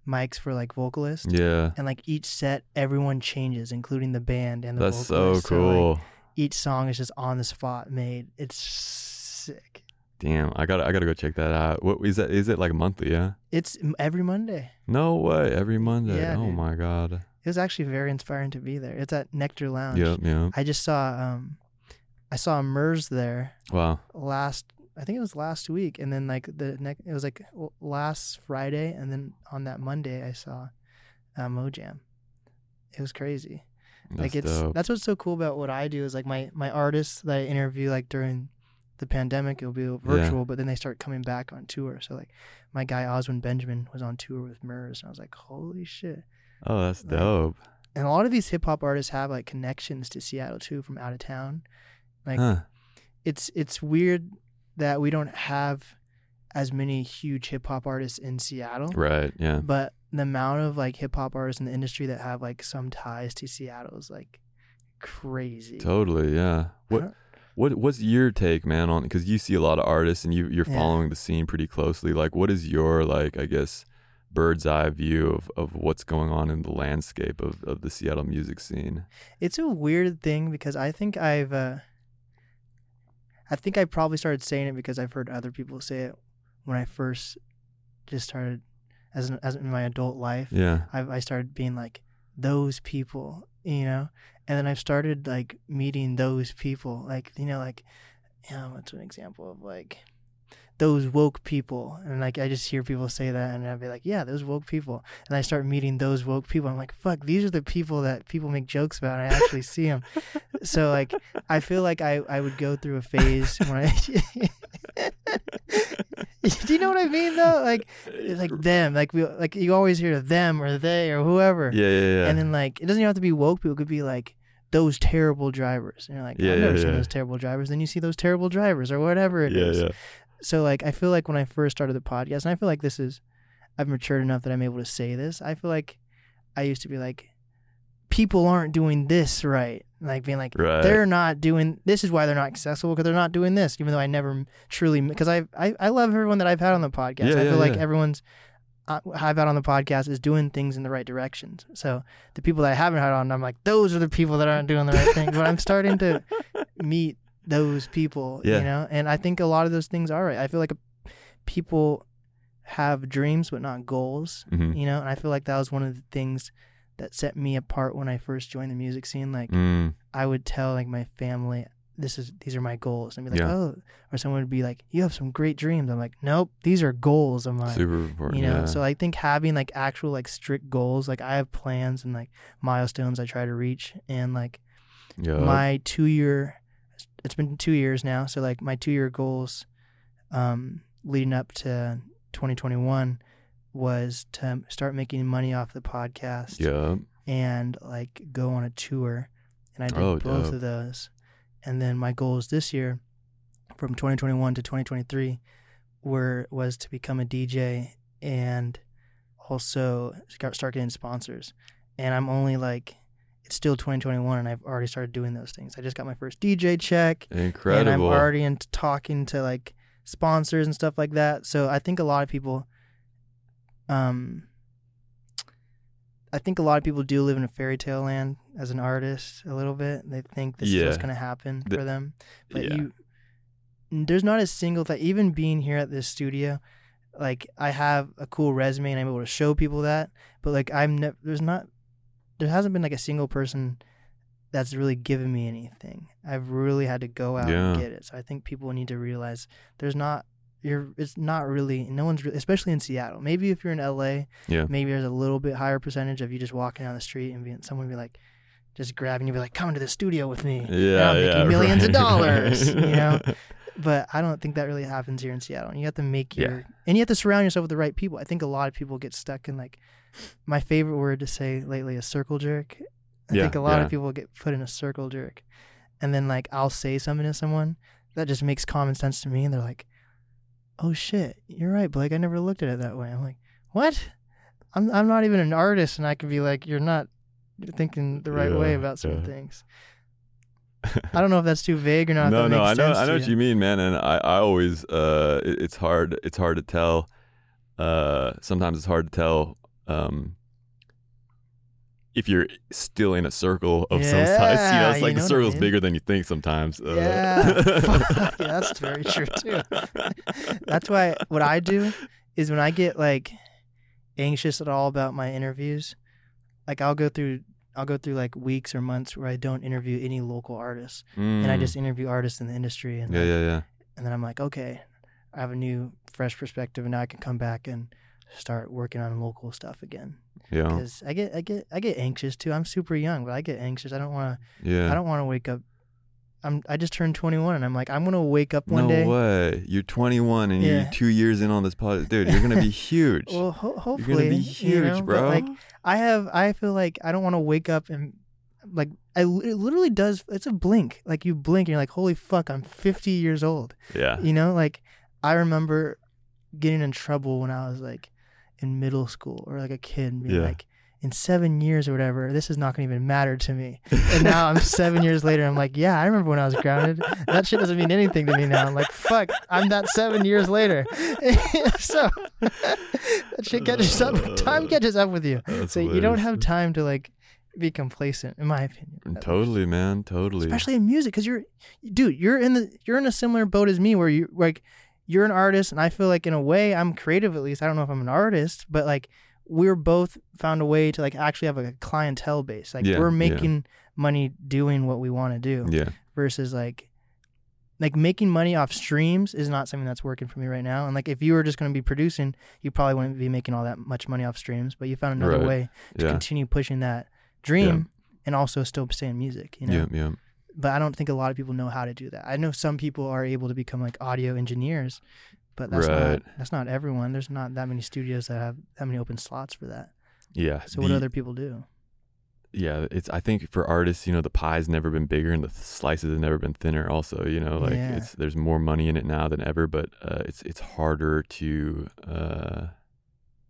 mics for like vocalists. yeah. And like each set, everyone changes, including the band and the That's so vocalist. like, cool. each song is just on the spot made. It's sick. Damn, I got to I got to go check that out. What is that is it like monthly, yeah? It's every Monday. No way, every Monday. Yeah, oh dude. my god. It was actually very inspiring to be there. It's at Nectar Lounge. Yep, yep. I just saw um I saw Mers there Wow. last I think it was last week and then like the next it was like last Friday and then on that Monday I saw uh, Mojam. It was crazy. That's like it's dope. that's what's so cool about what I do is like my my artists that I interview like during the pandemic it'll be virtual but then they start coming back on tour. So like my guy Oswin Benjamin was on tour with Mers and I was like holy shit. oh, that's like- dope. And a lot of these hip hop artists have like connections to Seattle too from out of town. Like huh. it's it's weird that we don't have as many huge hip hop artists in Seattle. Right, yeah. But the amount of like hip hop artists in the industry that have like some ties to Seattle is like crazy. Totally, yeah. What what what's your take, man, on cuz you see a lot of artists and you you're Yeah. following the scene pretty closely. Like what is your like I guess bird's eye view of, of what's going on in the landscape of, of the Seattle music scene? It's a weird thing because I think I've uh I think I probably started saying it because I've heard other people say it when I first just started as an, as in my adult life. Yeah. I I started being like those people, you know, and then I've started like meeting those people, like you know, like you know, what's an example of like those woke people, and like I just hear people say that, and I'd be like, yeah, those woke people, and I start meeting those woke people. I'm like, fuck, these are the people that people make jokes about, and I actually see them. So like, I feel like I I would go through a phase when I. Do you know what I mean though? Like, like them, like we, like you always hear them or they or whoever. Yeah, yeah, yeah. And then like it doesn't even have to be woke people. It could be like those terrible drivers. And you're like, Yeah, I've never yeah, seen those terrible drivers. Then you see those terrible drivers or whatever it is. yeah, yeah. So like I feel like when I first started the podcast, and I feel like this is I've matured enough that I'm able to say this. I feel like I used to be like, people aren't doing this right. Like being like, Right. they're not doing this is why they're not accessible because they're not doing this. Even though I never truly because I I I love everyone that I've had on the podcast. Yeah, I yeah, feel like yeah. everyone's uh, I've had on the podcast is doing things in the right directions. So the people that I haven't had on, I'm like, those are the people that aren't doing the right thing. But I'm starting to meet those people, Yeah. you know, and I think a lot of those things are right. I feel like people have dreams but not goals, Mhm. you know, and I feel like that was one of the things that set me apart when I first joined the music scene. Like Mm, I would tell like my family, this is these are my goals, and be like, Yeah. oh, or someone would be like, you have some great dreams. I'm like, nope, these are goals of mine super important. you know yeah. so i think having like actual like strict goals like i have plans and like milestones i try to reach and like yeah. my two year it's been two years now so like my two year goals um leading up to 2021 was to start making money off the podcast yeah. and like go on a tour and i did Oh, both dope. of those and then my goals this year from 2021 to 2023 were was to become a dj and also start start getting sponsors and i'm only like it's still 2021 and i've already started doing those things i just got my first dj check Incredible. and I'm already into talking to like sponsors and stuff like that. So I think a lot of people, um, I think a lot of people do live in a fairy tale land as an artist a little bit. They think this is what's going to happen The- for them, but yeah. you, there's not a single thing. Even being here at this studio, like I have a cool resume and I'm able to show people that. But like I'm never, there's not, there hasn't been like a single person that's really given me anything. I've really had to go out Yeah. and get it. So I think people need to realize there's not you're it's not really no one's re- especially in Seattle. Maybe if you're in LA, Yeah. maybe there's a little bit higher percentage of you just walking down the street and being someone be like just grabbing you be like come to the studio with me. and Yeah, I'll make yeah, you millions right. of dollars, you know. but I don't think that really happens here in Seattle. And you have to make Yeah. your and you have to surround yourself with the right people. I think a lot of people get stuck in like my favorite word to say lately is circle jerk. I Yeah, think a lot yeah. of people get put in a circle jerk. And then like I'll say something to someone that just makes common sense to me and they're like, "Oh shit, you're right, Blake. I never looked at it that way." I'm like, "What? I'm I'm not even an artist and I can be like, "You're not thinking the right way about certain yeah. things." I don't know if that's too vague or not. no, no, I know, I know what you mean, man. And I, I always, uh, it, it's hard, it's hard to tell. Uh, sometimes it's hard to tell, um, if you're still in a circle of some size. You know, Yeah, it's you like the what I circle's mean. bigger than you think sometimes. Uh, Yeah. yeah, that's very true too. That's why what I do is when I get like anxious at all about my interviews, like I'll go through I'll go through like weeks or months where I don't interview any local artists and I Mm. just interview artists in the industry and yeah, like, yeah, yeah. and then I'm like, okay, I have a new fresh perspective and now I can come back and start working on local stuff again. Yeah, Cuz I get I get I get anxious too. I'm super young, but I get anxious. I don't want to yeah. I don't want to wake up. I'm. I just turned 21, and I'm like, I'm gonna wake up one no day. No way. You're 21 and Yeah. you're two years in on this pod. Dude, you're gonna be huge. Well, ho- you're gonna be you huge, know, but, bro. like, I have. I feel like I don't want to wake up and like. I it literally does. It's a blink. Like you blink, and you're like, holy fuck, I'm 50 years old. yeah, You know, like I remember getting in trouble when I was like in middle school or like a kid, and being Yeah. like. In seven years or whatever, this is not going to even matter to me. And now I'm seven years later. I'm like, yeah, I remember when I was grounded. That shit doesn't mean anything to me now. I'm like, fuck, I'm that seven years later. so that shit catches up. Time uh, catches up with you. That's So you don't have time to like be complacent, in my opinion. at least. Totally, man. Totally. Especially in music, because you're, dude, you're in the you're in a similar boat as me, where you like you're an artist, and I feel like in a way I'm creative. At least I don't know if I'm an artist, but like we're both found a way to like actually have a clientele base. Like Yeah, we're yeah. making money doing what we want to do yeah. versus like like making money off streams is not something that's working for me right now. And like if you were just going to be producing, you probably wouldn't be making all that much money off streams, but you found another Right. way to Yeah. continue pushing that dream and also still stay in music, you know. Yeah. Yeah. But I don't think a lot of people know how to do that. I know some people are able to become like audio engineers, but that's Right. not that's not everyone. There's not that many studios that have that many open slots for that. Yeah. So what the- other people do? yeah it's i think for artists you know the pie's never been bigger and the slices have never been thinner also you know like Yeah. it's there's more money in it now than ever but uh, it's it's harder to uh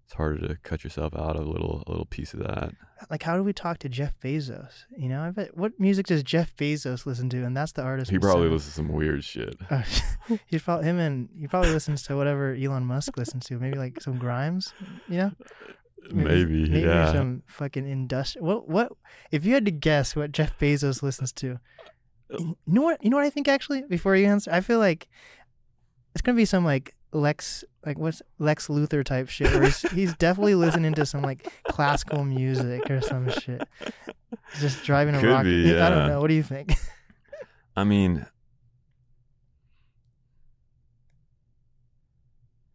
it's harder to cut yourself out of a little a little piece of that Like how do we talk to Jeff Bezos? You know, I bet what music does Jeff Bezos listen to? And that's the artist. he probably listens to some weird shit Uh, he's probably him and he probably listens to whatever Elon Musk listens to. Maybe like some Grimes, you know? maybe, maybe yeah some fucking industrial. What what? If you had to guess what Jeff Bezos listens to, you know what? You know what I think actually. Before you answer, I feel like it's gonna be some like Lex like what's Lex Luthor type shit. Where he's, he's definitely listening to some like classical music or some shit. Just driving a Could rocket. be, I don't know. What do you think? I mean,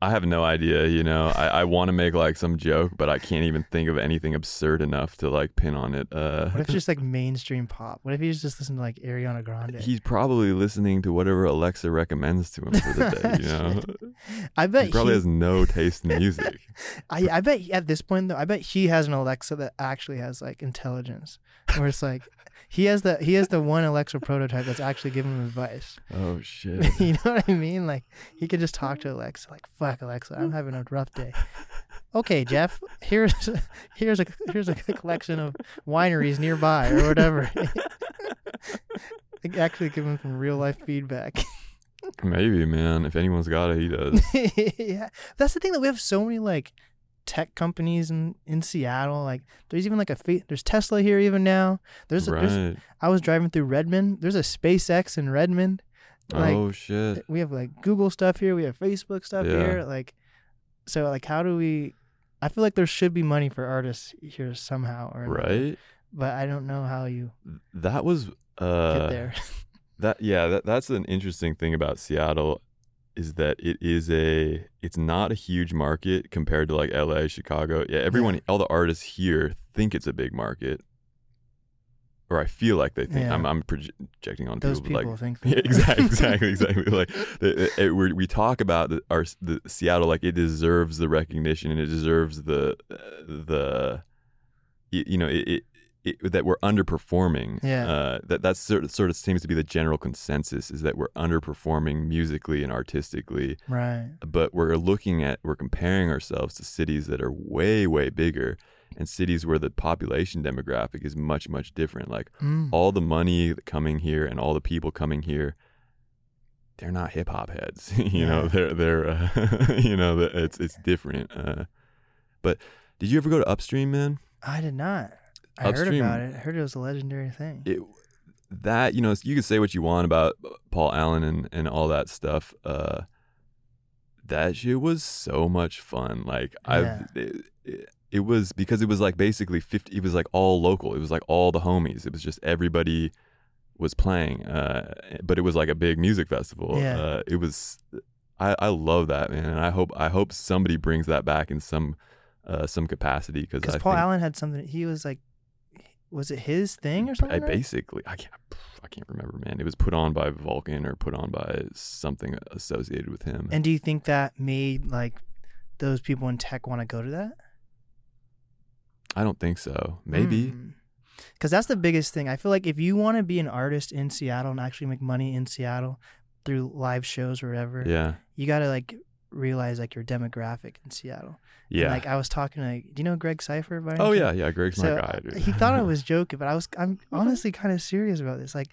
I have no idea. You know, I, I want to make like some joke, but I can't even think of anything absurd enough to like pin on it. Uh, What if it's just like mainstream pop? What if he's just listening to like Ariana Grande? he's probably listening to whatever Alexa recommends to him for the day. You know, I bet he probably he- has no taste in music. I, I bet at this point though, I bet he has an Alexa that actually has like intelligence, where it's like he has the he has the one Alexa prototype that's actually giving him advice. Oh shit! you know what I mean? Like he could just talk to Alexa, like "Fuck Alexa, I'm having a rough day." Okay, Jeff, here's here's a here's a collection of wineries nearby or whatever. Actually give him some real life feedback. Maybe, man. If anyone's got it, he does. yeah, that's the thing that we have so many like tech companies in in Seattle. Like there's even like a fa- there's Tesla here even now. There's, a, there's right. I was driving through Redmond. There's a SpaceX in Redmond. Like oh shit! we have like Google stuff here. We have Facebook stuff Yeah. here. Like so like how do we? I feel like there should be money for artists here somehow or Right. but I don't know how you That was uh get there. That yeah, that that's an interesting thing about Seattle is that it is a it's not a huge market compared to like LA, Chicago. Yeah, everyone all the artists here think it's a big market. or I feel like they think Yeah. I'm I'm projecting on Those people, people like think yeah, exactly, exactly, exactly. Like the, it, we we talk about the, our the Seattle like it deserves the recognition and it deserves the uh, the you know it, it, that we're underperforming. Yeah. Uh, that that's sort of, sort of seems to be the general consensus is that we're underperforming musically and artistically. right. But we're looking at we're comparing ourselves to cities that are way way bigger and cities where the population demographic is much much different. Like Mm. all the money coming here and all the people coming here they're not hip hop heads you know they're they're uh, you know it's it's different uh, but did you ever go to upstream man I did not. I Upstream- heard about it. I heard it was a legendary thing. it that you know you can say what you want about Paul Allen and and all that stuff uh that shit was so much fun like I've it, it, it was because it was like basically 50 it was like all local it was like all the homies it was just everybody was playing uh but it was like a big music festival Yeah. uh it was I I love that man and I hope I hope somebody brings that back in some uh some capacity because Because Paul think Allen had something. He was like, was it his thing or something? I basically I can't I can't remember man it was put on by Vulcan or put on by something associated with him And do you think that made like those people in tech want to go to that? I don't think so maybe hmm. Because that's the biggest thing. I feel like if you want to be an artist in Seattle and actually make money in Seattle through live shows or whatever, yeah you got to like realize like your demographic in Seattle. And, yeah like I was talking to, like, do you know Greg Cipher? By oh yeah yeah Greg's So my guy dude. he thought I was joking, but I was. I'm honestly kind of serious about this. Like,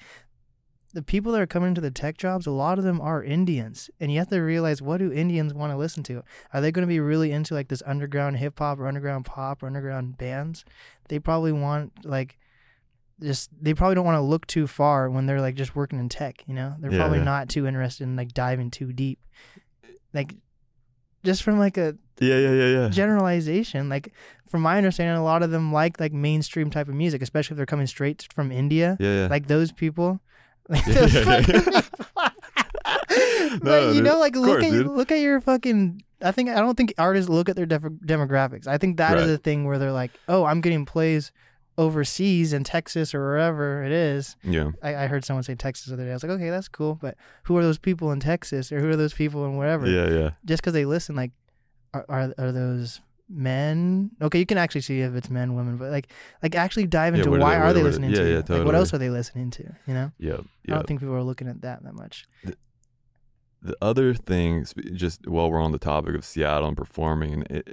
the people that are coming into the tech jobs, a lot of them are Indians, and you have to realize what do Indians want to listen to? Are they going to be really into like this underground hip hop or underground pop or underground bands? They probably want like. Just they probably don't want to look too far when they're like just working in tech, you know. They're Yeah, probably yeah. not too interested in like diving too deep. Like, just from like a yeah yeah yeah yeah generalization. Like from my understanding, a lot of them like like mainstream type of music, especially if they're coming straight from India. yeah yeah Like those people. Like Yeah, those yeah, yeah, people. No, you dude. know, like look course, at dude. look at your fucking. I think I don't think artists look at their def- demographics. I think that is Right. a thing where they're like, oh, I'm getting plays overseas in Texas or wherever it is. yeah I, I heard someone say Texas the other day. I was like, okay, that's cool, but who are those people in Texas or who are those people in wherever? yeah yeah just because they listen, like, are, are are those men? Okay, you can actually see if it's men, women, but like, like actually dive Yeah, into are why they- are what- they listening yeah, to? yeah, Like, what else are they listening to? You know, yeah yeah. I don't think people are looking at that that much. the other thing, just while we're on the topic of Seattle and performing, it,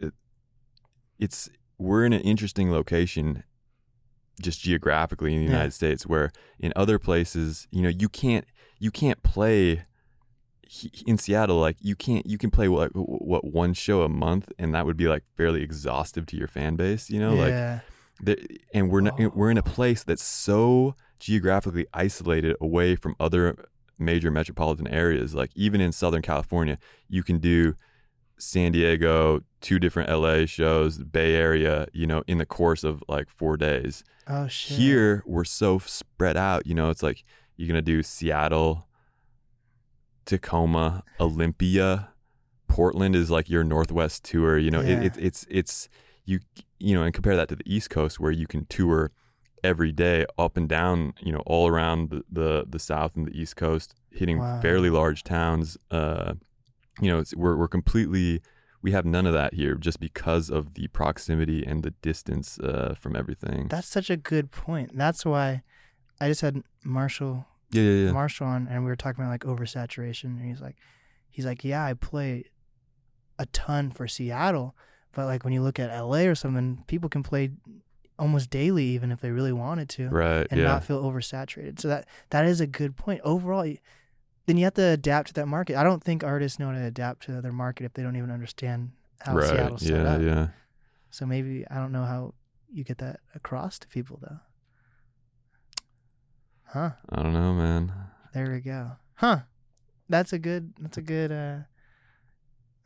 it, it's we're in an interesting location, just geographically in the Yeah. United States, where in other places, you know, you can't you can't play in Seattle. Like you can't you can play what what one show a month, and that would be like fairly exhaustive to your fan base. You know, like yeah, the, and we're not, Oh. we're in a place that's so geographically isolated away from other major metropolitan areas. Like even in Southern California, you can do San Diego, two different LA shows, Bay Area, you know, in the course of like four days. oh shit. Here, we're so spread out. You know, it's like you're gonna do Seattle, Tacoma, Olympia, Portland is like your Northwest tour. You know, Yeah. it, it, it's it's you you know, and compare that to the East Coast where you can tour every day up and down. You know, all around the the, the South and the East Coast, hitting Wow. fairly large towns. Uh, you know, it's, we're we're completely we have none of that here just because of the proximity and the distance uh, from everything. That's such a good point. That's why I just had Marshall yeah, yeah, yeah. Marshall on, and we were talking about like oversaturation, and he's like, he's like, yeah, I play a ton for Seattle, but like when you look at LA or something, people can play almost daily, even if they really wanted to, right. and yeah. not feel oversaturated. So that that is a good point. Overall, then you have to adapt to that market. I don't think artists know how to adapt to their market if they don't even understand how right. Seattle's set yeah, up. yeah. So maybe I don't know how you get that across to people though. Huh. I don't know, man. There we go. Huh. That's a good. That's a good. uh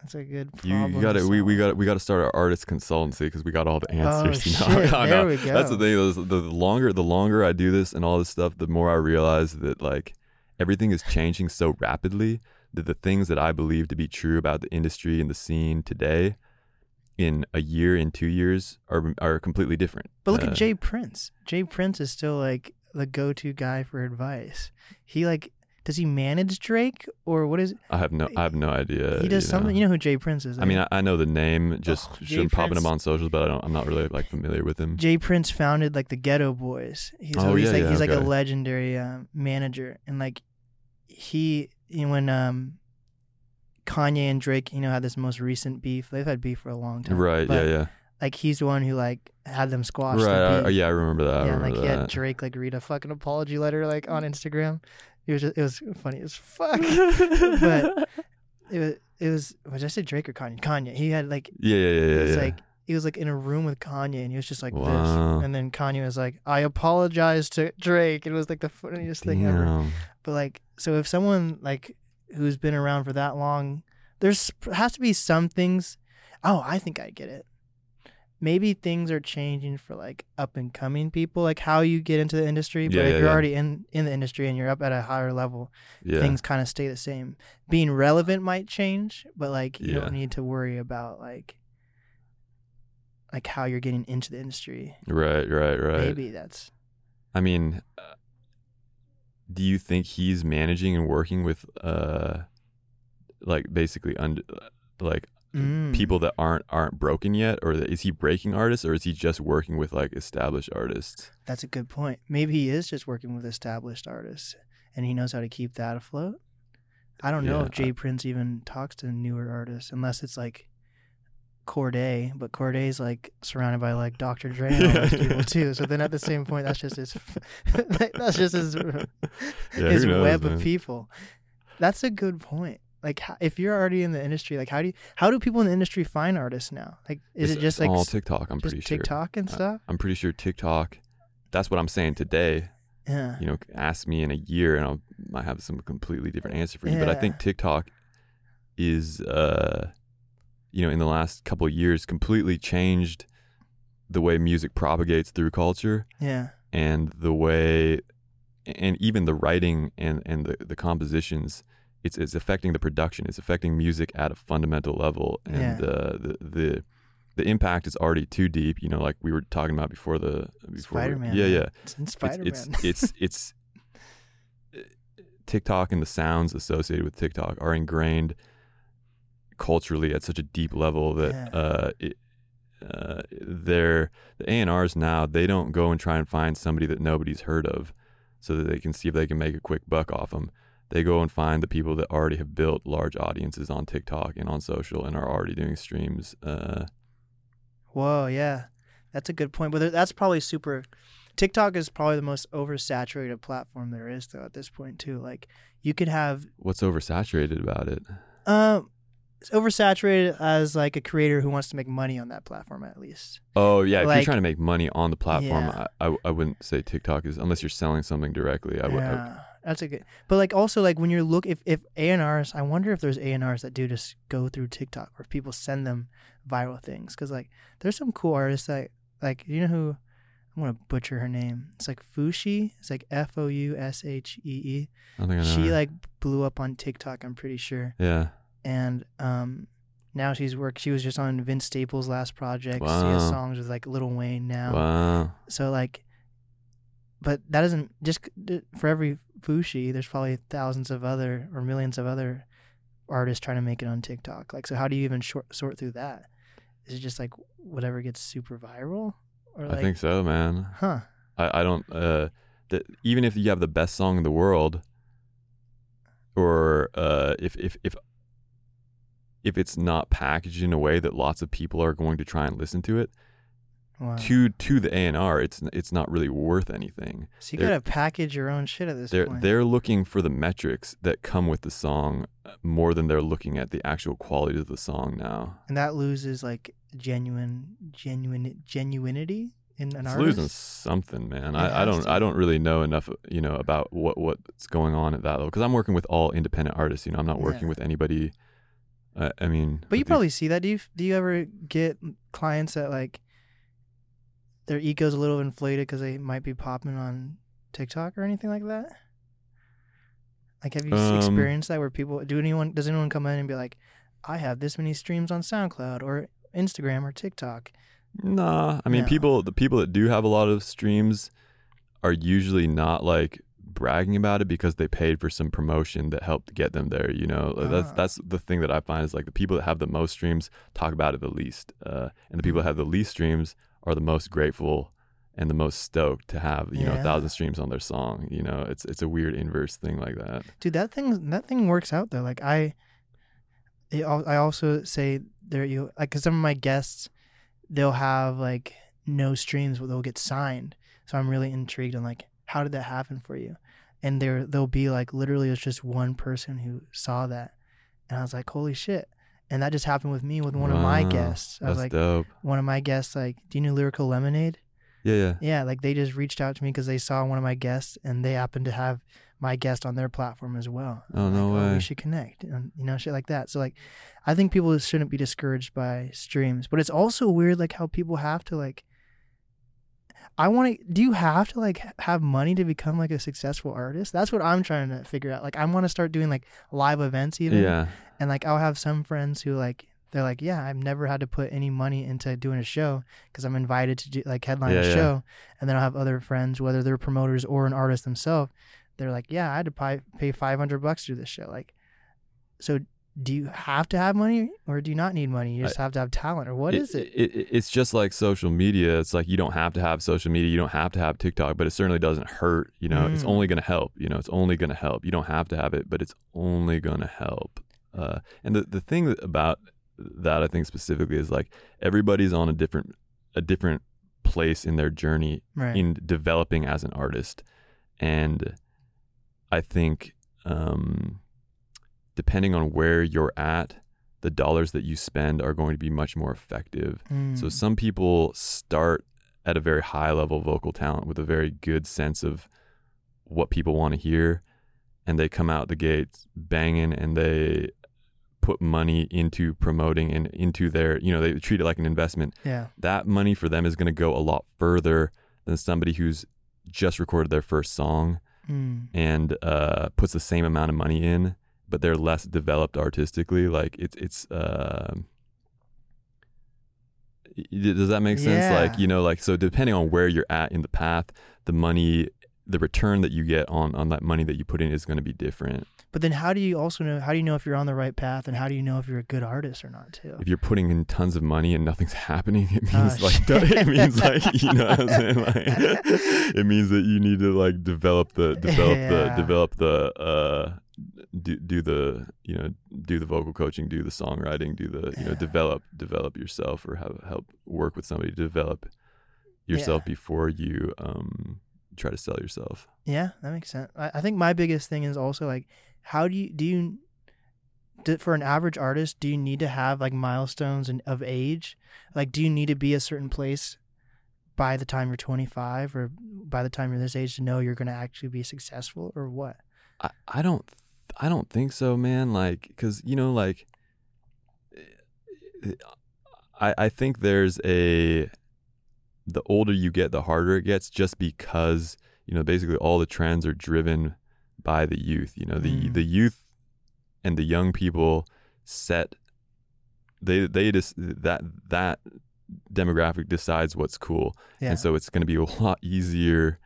That's a good. Problem you got to we, we got we got to start our artist consultancy because we got all the answers. you know? shit, I there we go. That's the thing. The, the longer the longer I do this and all this stuff, the more I realize that like everything is changing so rapidly that the things that I believe to be true about the industry and the scene today in a year, in two years, are are completely different. But look Uh, at J. Prince. J. Prince is still like the go-to guy for advice. He like does he manage Drake or what is I have no, I have no idea. he does something? You know who J. Prince is? I mean. I, I know the name, just Oh, should popping him on socials, but I don't, I'm not really like familiar with him. J. Prince founded like the Geto Boys. He's Oh, he's yeah, like yeah, he's like a legendary uh, manager, and like he you know, when um Kanye and Drake, you know, had this most recent beef. They've had beef for a long time, Right? But, yeah, yeah. Like he's the one who like had them squash Right. the I- yeah, I remember that. I yeah, remember like he had. Drake like read a fucking apology letter like on Instagram. It was just it was funny as fuck. but it was it was what did I say Drake or Kanye? Kanye. He had like yeah, yeah, yeah, yeah. it's yeah. like he was like in a room with Kanye and he was just like Wow. this. And then Kanye was like, I apologize to Drake. It was like the funniest thing ever. But like so if someone like who's been around for that long, there's has to be some things oh, I think I get it. Maybe things are changing for like up and coming people, like how you get into the industry. But Yeah, if yeah, you're yeah. already in, in the industry and you're up at a higher level, things kind of stay the same. Being relevant might change, but like you don't need to worry about like like how you're getting into the industry. Right, right, right. Maybe that's I mean, uh, do you think he's managing and working with, uh, like basically under, like mm. people that aren't aren't broken yet, or is he breaking artists, or is he just working with like established artists? That's a good point. Maybe he is just working with established artists and he knows how to keep that afloat. I don't know if J. Prince even talks to newer artists unless it's like Cordae, but Cordae's like surrounded by like Dr. Dre and all those people too. So then at the same point, that's just his, that's just his, Yeah, his knows, web man? of people. That's a good point. Like, if you're already in the industry, like, how do you, how do people in the industry find artists now? Like, is It's- it just it's like all TikTok? I'm just pretty sure. TikTok and stuff? I'm pretty sure TikTok. That's what I'm saying today. Yeah. You know, ask me in a year, and I'll might have some completely different answer for you. But I think TikTok is, uh, you know, in the last couple of years, completely changed the way music propagates through culture Yeah. and the way, and even the writing and and the the compositions. It's it's affecting the production. It's affecting music at a fundamental level, and Yeah. uh, the the the impact is already too deep. You know, like we were talking about before the before. Spider Man. Yeah, yeah It's in Spider Man. it's it's it's, it's TikTok and the sounds associated with TikTok are ingrained culturally at such a deep level that Yeah. uh, it, uh, they're the A and R's now. They don't go and try and find somebody that nobody's heard of, so that they can see if they can make a quick buck off them. They go and find the people that already have built large audiences on TikTok and on social and are already doing streams. Uh, Whoa, yeah, that's a good point. But that's probably super. TikTok is probably the most oversaturated platform there is, though. At this point, too, like you could have what's oversaturated about it? um, it's oversaturated as like a creator who wants to make money on that platform, at least. Oh yeah, if you're trying to make money on the platform, Yeah. I, I I wouldn't say TikTok is unless you're selling something directly. I would. I- yeah, that's a good. But like also like when you're look if if A and R's, I wonder if there's A and R's that do just go through TikTok or if people send them viral things because like there's some cool artists that like you know who I'm gonna butcher her name. It's like Fousheé. It's like F O U S H E E. I think I know. She her. like blew up on TikTok. I'm pretty sure, yeah. and um. Now she's work. She was just on Vince Staples' last project. She has songs with like Lil Wayne now. Wow. So like, but that doesn't just for every Fousheé. There's probably thousands of other or millions of other artists trying to make it on TikTok. Like, so how do you even short, sort through that? Is it just like whatever gets super viral, or like, I think so, man. huh? I I don't. Uh, that even if you have the best song in the world, or uh, if if if if it's not packaged in a way that lots of people are going to try and listen to it, Wow. to to the A and R, it's it's not really worth anything. so you they're- gotta package your own shit at this They're point. they're looking for the metrics that come with the song uh, more than they're looking at the actual quality of the song now. and that loses like genuine, genuine, genuinity in an It's artist. losing something, man. I, I don't to. I don't really know enough, you know, about what what's going on at that level because I'm working with all independent artists. You know, I'm not working Yeah. with anybody. Uh, I mean, But you with these- probably see that. Do you do you ever get clients that like their ego's a little inflated because they might be popping on TikTok or anything like that? Like, have you Um, experienced that where people do anyone does anyone come in and be like, I have this many streams on SoundCloud or Instagram or TikTok. Nah, I mean, No. people the people that do have a lot of streams are usually not like bragging about it because they paid for some promotion that helped get them there. You know, that's Ah. that's the thing that I find is like the people that have the most streams talk about it the least, uh, and the people that have the least streams are the most grateful and the most stoked to have you know a thousand streams on their song. You know, it's it's a weird inverse thing like that. Dude, that thing that thing works out though. Like I, it, I also say there you like cause some of my guests, they'll have like no streams, but they'll get signed. So I'm really intrigued on like how did that happen for you? And there they'll be like literally it's just one person who saw that, and I was like holy shit. And that just happened with me with one of my Wow, guests. I was That's like, dope. one of my guests, like, do you know Lyrical Lemonade? Yeah, yeah. Yeah, like they just reached out to me because they saw one of my guests and they happened to have my guest on their platform as well. Oh, no like, oh, way. we should connect, and you know, shit like that. So like, I think people shouldn't be discouraged by streams, but it's also weird like how people have to like. I want to. Do you have to like have money to become like a successful artist? That's what I'm trying to figure out. Like, I want to start doing like live events even. Yeah. And like I'll have some friends who like they're like, yeah, I've never had to put any money into doing a show because I'm invited to do like headline Yeah, a yeah. show. And then I'll have other friends, whether they're promoters or an artist themselves, they're like, yeah, I had to pay pay 500 bucks to do this show. Like, so do you have to have money or do you not need money? You just have to have talent or what is it? it? It's just like social media. It's like you don't have to have social media. You don't have to have TikTok, but it certainly doesn't hurt. You know, it's Mm. only going to help. You know, it's only going to help. You don't have to have it, but it's only going to help. Uh, and the the thing about that I think specifically is like everybody's on a different a different place in their journey Right. in developing as an artist and i think um, depending on where you're at the dollars that you spend are going to be much more effective so Mm. some people start at a very high level vocal talent with a very good sense of what people want to hear and they come out the gates banging and they put money into promoting and into their you know they treat it like an investment yeah. that money for them is going to go a lot further than somebody who's just recorded their first song Mm. and uh, puts the same amount of money in, but they're less developed artistically. Like it's it's. um y- does that make sense? Yeah. Like you know, like so depending on where you're at in the path, the money, the return that you get on on that money that you put in is going to be different. But then how do you also know how do you know if you're on the right path and how do you know if you're a good artist or not too? If you're putting in tons of money and nothing's happening, it Oh, means like it means like you know what I'm saying? Like it means that you need to like develop the develop Yeah. the develop the uh do do the you know do the vocal coaching, do the songwriting, do the you know Yeah. develop develop yourself or have help work with somebody to develop yourself before you um try to sell yourself. Yeah, that makes sense. I, I think my biggest thing is also like, how do you do you do, for an average artist? Do you need to have like milestones and of age? Like, do you need to be a certain place by the time you're 25 or by the time you're this age to know you're going to actually be successful or what? I, I don't I don't think so, man. Like, cause you know, like, eh, I I think there's a the older you get, the harder it gets, just because you know basically all the trends are driven by the youth. You know, the Mm. the youth and the young people set they they just that that demographic decides what's cool Yeah. and so it's going to be a lot easier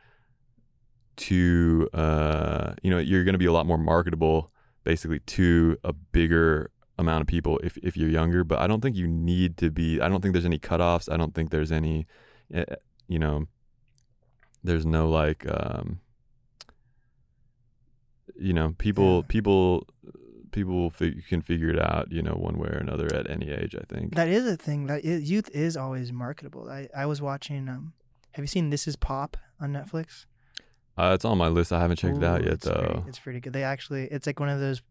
to uh you know you're going to be a lot more marketable basically to a bigger amount of people if if you're younger but i don't think you need to be i don't think there's any cutoffs i don't think there's any eh, you know there's no like um you know people Yeah. people people fig- can figure it out you know one way or another at any age i think that is a thing. That is, youth is always marketable. I, I was watching. Um, have you seen This Is Pop on Netflix? uh, it's on my list i haven't checked it out yet it's pretty- though it's pretty good. They actually, it's like one of those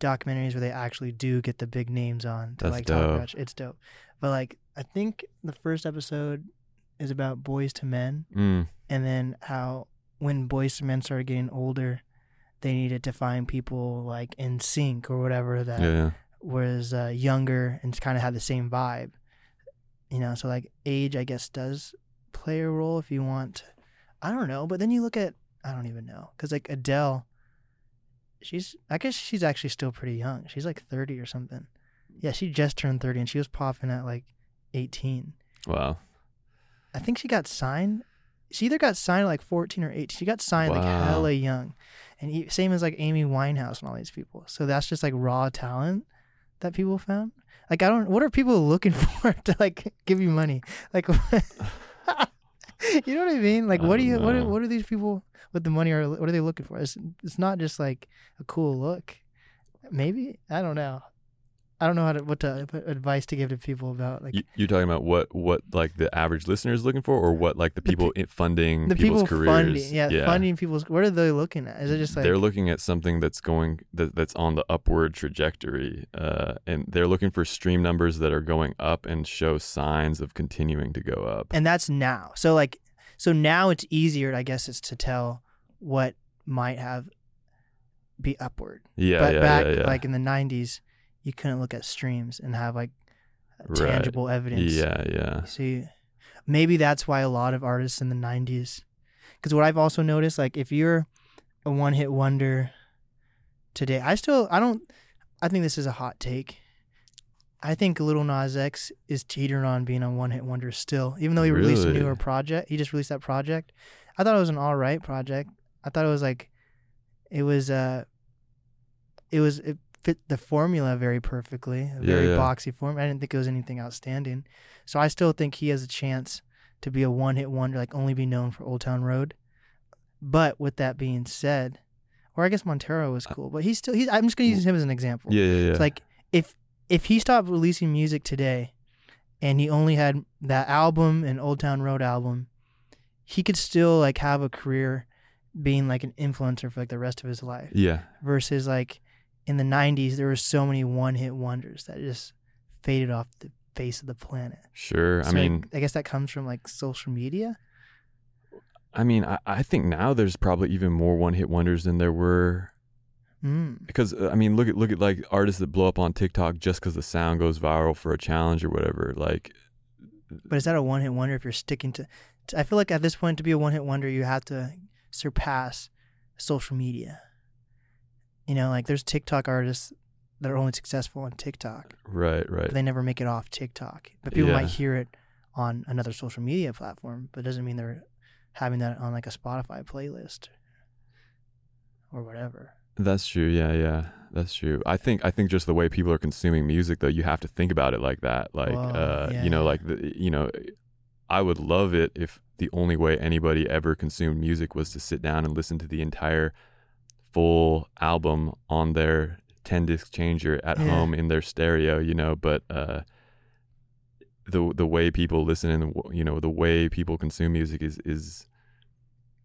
documentaries where they actually do get the big names on to That's like talk about. It's dope. But like, I think the first episode is about Boyz II Men, mm, and then how when Boyz II Men started getting older, they needed to find people like NSYNC or whatever that yeah, was uh, younger and kind of had the same vibe. You know, so like age, I guess, does play a role if you want. I don't know, but then you look at I don't even know because like Adele, she's I guess she's actually still pretty young. She's like thirty or something. Yeah, she just turned thirty and she was popping at like 18. Wow. I think she got signed. She either got signed at like 14 or 18. She got signed like Wow. hella young. And e- same as like Amy Winehouse and all these people. So that's just like raw talent that people found. Like I don't what are people looking for to like give you money? Like You know what I mean? Like I what do you don't what are, what are these people with the money are what are they looking for? It's it's not just like a cool look. Maybe I don't know. I don't know how to what to what advice to give to people about like You, you're talking about what what like the average listener is looking for, or what like the pe- people in funding the people's people careers? funding yeah, funding people's what are they looking at? Is it just like they're looking at something that's going that, that's on the upward trajectory, uh, and they're looking for stream numbers that are going up and show signs of continuing to go up. and that's now. So like so now it's easier I guess is to tell what might have be upward. yeah, but yeah, back yeah, yeah. like in the 90s you couldn't look at streams and have like Right. tangible evidence. yeah, yeah, you, maybe that's why a lot of artists in the 90s cuz what I've also noticed like if you're a one-hit wonder today, I still I don't I think this is a hot take. I think Lil Nas X is teetering on being a one hit wonder still, even though he released a newer project. He just released that project. I thought it was an all right project. I thought it was like, it was uh, it was it fit the formula very perfectly, a Yeah, very yeah. boxy form. I didn't think it was anything outstanding, so I still think he has a chance to be a one hit wonder, like only be known for Old Town Road. But with that being said, or I guess Montero was uh, cool, but he's still. He's, I'm just gonna use him as an example. yeah, yeah, yeah. It's like if if he stopped releasing music today and he only had that album and Old Town Road album, he could still like have a career being like an influencer for like the rest of his life. yeah, Versus like in the 90s there were so many one-hit wonders that just faded off the face of the planet. sure. So I mean, I guess that comes from like social media. I mean, I, I think now there's probably even more one-hit wonders than there were Mm. because uh, I mean, look at look at like artists that blow up on TikTok just because the sound goes viral for a challenge or whatever. Like, But is that a one-hit wonder if you're sticking to, to I feel like at this point to be a one-hit wonder you have to surpass social media. You know, like there's TikTok artists that are only successful on TikTok, right, right. they never make it off TikTok. But people Yeah. might hear it on another social media platform, but it doesn't mean they're having that on like a Spotify playlist or whatever. That's true. Yeah, yeah. That's true. I think I think just the way people are consuming music though, you have to think about it like that. Like Whoa, uh yeah, you know, yeah. like the, you know, I would love it if the only way anybody ever consumed music was to sit down and listen to the entire full album on their 10 disc changer at Yeah. home in their stereo, you know, but uh the the way people listen and you know the way people consume music is is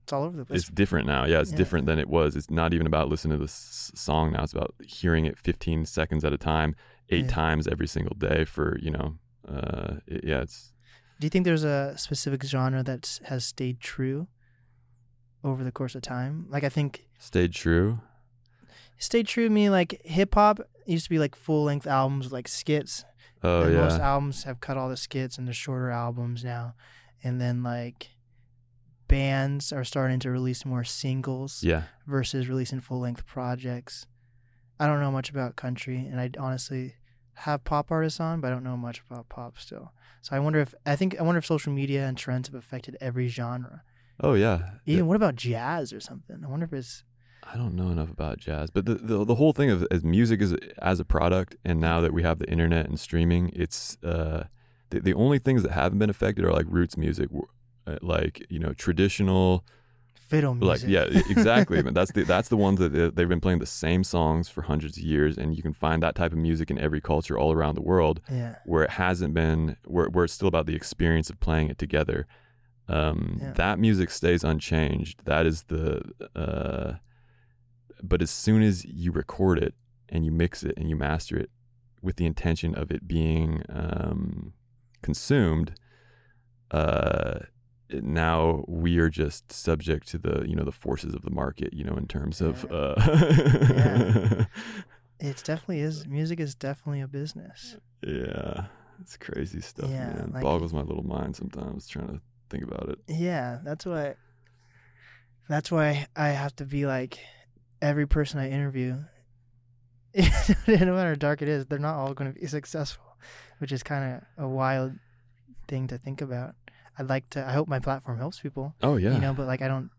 It's all over the place. it's different now. Yeah, it's Yeah. different than it was. It's not even about listening to the s- song now. It's about hearing it 15 seconds at a time, eight Yeah. times every single day for, you know, uh, it- yeah, it's, Do you think there's a specific genre that has stayed true over the course of time? Like I think stayed true. stayed true to me like hip hop used to be like full length albums with like skits. Oh, and Most albums have cut all the skits and they're shorter albums now. And then like bands are starting to release more singles Yeah. versus releasing full length projects. I don't know much about country and I honestly have pop artists on, but I don't know much about pop still. So I wonder if I think I wonder if social media and trends have affected every genre. Oh, yeah. Even what about jazz or something? I wonder if it's I don't know enough about jazz, but the, the, the whole thing of as music is as a product, and now that we have the internet and streaming, it's, uh, the, the only things that haven't been affected are like roots music, uh, like, you know, traditional, fiddle music. like yeah exactly but that's the that's the ones that they- they've been playing the same songs for hundreds of years and you can find that type of music in every culture all around the world yeah. where it hasn't been where, where it's still about the experience of playing it together um Yeah. that music stays unchanged that is the uh but as soon as you record it and you mix it and you master it with the intention of it being um consumed uh now we are just subject to the you know the forces of the market you know in terms of Yeah. uh Yeah. It's definitely is music is definitely a business. yeah it's crazy stuff Yeah, man like- boggles my little mind sometimes trying to think about it Yeah, that's why that's why I have to be like every person I interview no matter how dark it is, they're not all going to be successful, which is kind of a wild thing to think about. I'd like to. I hope my platform helps people. Oh yeah. You know, but like I don't.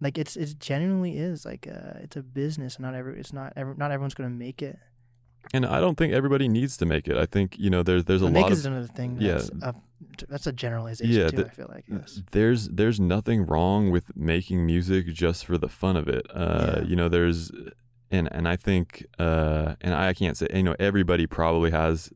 Like it's it genuinely is like a, it's a business and not every it's not ever not everyone's gonna make it. And I don't think everybody needs to make it. I think you know there's there's a But lot make of is another thing. yeah. That's a, that's a generalization Yeah, too. the- I feel like yes. there's there's nothing wrong with making music just for the fun of it. Uh, Yeah. You know, there's and and I think uh, and I can't say you know everybody probably has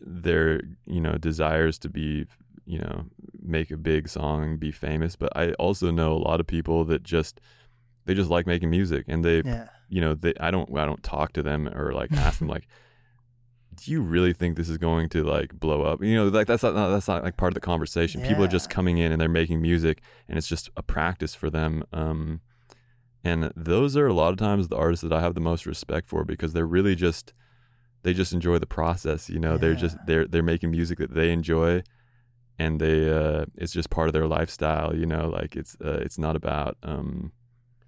their you know desires to be you know make a big song, be famous, but I also know a lot of people that just they just like making music and they Yeah. you know they I don't I don't talk to them or like ask them like do you really think this is going to like blow up? You know like that's not that's not like part of the conversation. People are just coming in and they're making music and it's just a practice for them um and those are a lot of times the artists that I have the most respect for because they're really just they just enjoy the process you know they're just they're they're making music that they enjoy and they uh it's just part of their lifestyle you know like it's uh, it's not about um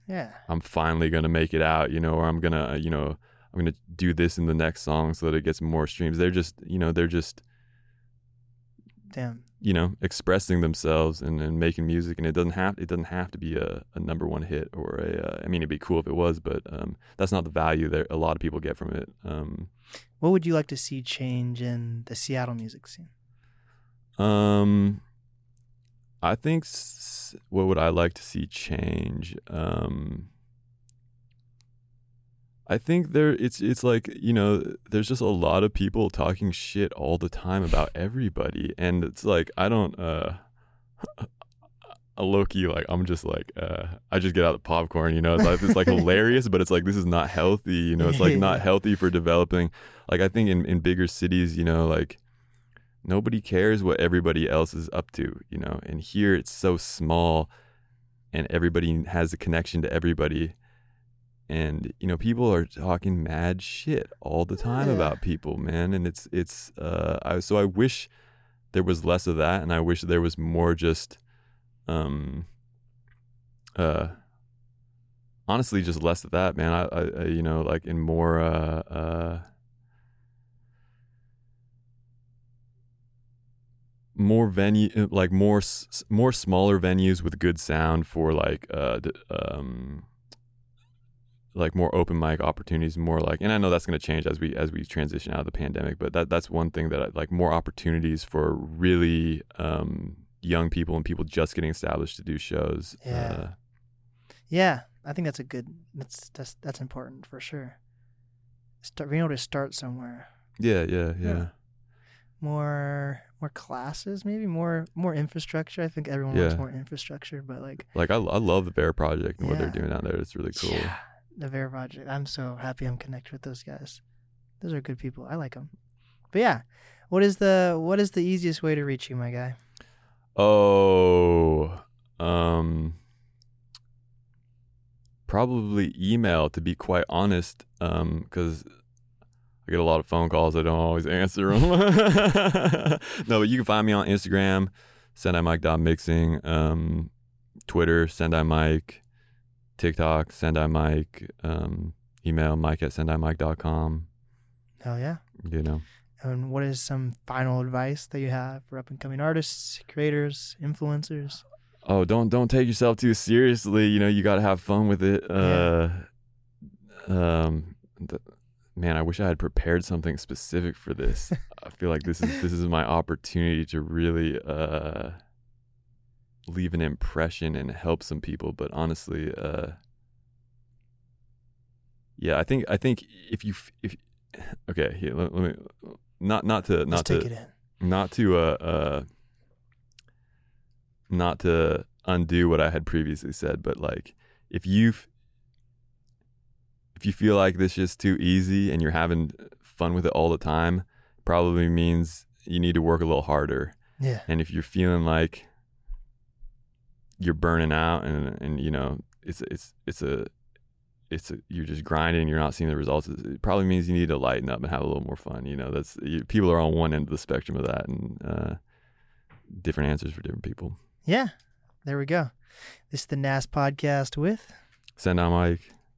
Yeah. I'm finally gonna make it out, you know, or I'm gonna, you know, I'm gonna do this in the next song so that it gets more streams. They're just, you know, they're just, Damn. you know, expressing themselves and, and making music, and it doesn't have it doesn't have to be a, a number one hit or a. Uh, I mean, it'd be cool if it was, but um, that's not the value that a lot of people get from it. Um, What would you like to see change in the Seattle music scene? Um, I think s- what would I like to see change? Um, I think there it's it's like you know there's just a lot of people talking shit all the time about everybody, and it's like I don't uh. A low key, like I'm just like uh, I just get out the popcorn, you know. It's like, it's like hilarious, but it's like this is not healthy, you know. It's like not healthy for developing. Like I think in in bigger cities, you know, like nobody cares what everybody else is up to, you know. And here it's so small and everybody has a connection to everybody. And you know, people are talking mad shit all the time Yeah. about people, man. And it's it's uh I so I wish there was less of that and I wish there was more just um uh honestly just less of that, man. I, I, I you know, like in more uh uh more venue like more more smaller venues with good sound for like uh d- um like more open mic opportunities more like and I know that's going to change as we as we transition out of the pandemic but that that's one thing that I like more opportunities for really um young people and people just getting established to do shows Yeah. uh, Yeah, I think that's a good. That's that's that's important for sure. Start being able to start somewhere. yeah yeah yeah Yeah. More more classes, maybe more more infrastructure. I think everyone wants more infrastructure, but like like I, I love the Vera Project and what they're doing out there it's really cool yeah, the Vera Project. I'm so happy I'm connected with those guys. Those are good people. I like them. But yeah, what is the what is the easiest way to reach you, my guy? Oh, um, probably email to be quite honest, um, because I get a lot of phone calls. I don't always answer them. no, but you can find me on Instagram, sendaimike.mixing, um, Twitter, sendaimike, TikTok, sendaimike, um, email mike at sendaimike.com. Hell yeah. You know, And what is some final advice that you have for up and coming artists, creators, influencers? oh don't don't take yourself too seriously you know you got to have fun with it uh um th- man i wish i had prepared something specific for this i feel like this is this is my opportunity to really uh leave an impression and help some people but honestly uh yeah i think i think if you if okay here let, let me not not to Let's not take to it in. not to uh, uh not to undo what I had previously said, but like if you f- if you feel like this is too easy and you're having fun with it all the time, probably means you need to work a little harder. Yeah. And if you're feeling like you're burning out and and you know it's it's it's a it's a, you're just grinding, and you're not seeing the results. It probably means you need to lighten up and have a little more fun. You know, that's you, people are on one end of the spectrum of that, and uh, different answers for different people. Yeah. There we go. This is the NAS podcast with Sendai Mike.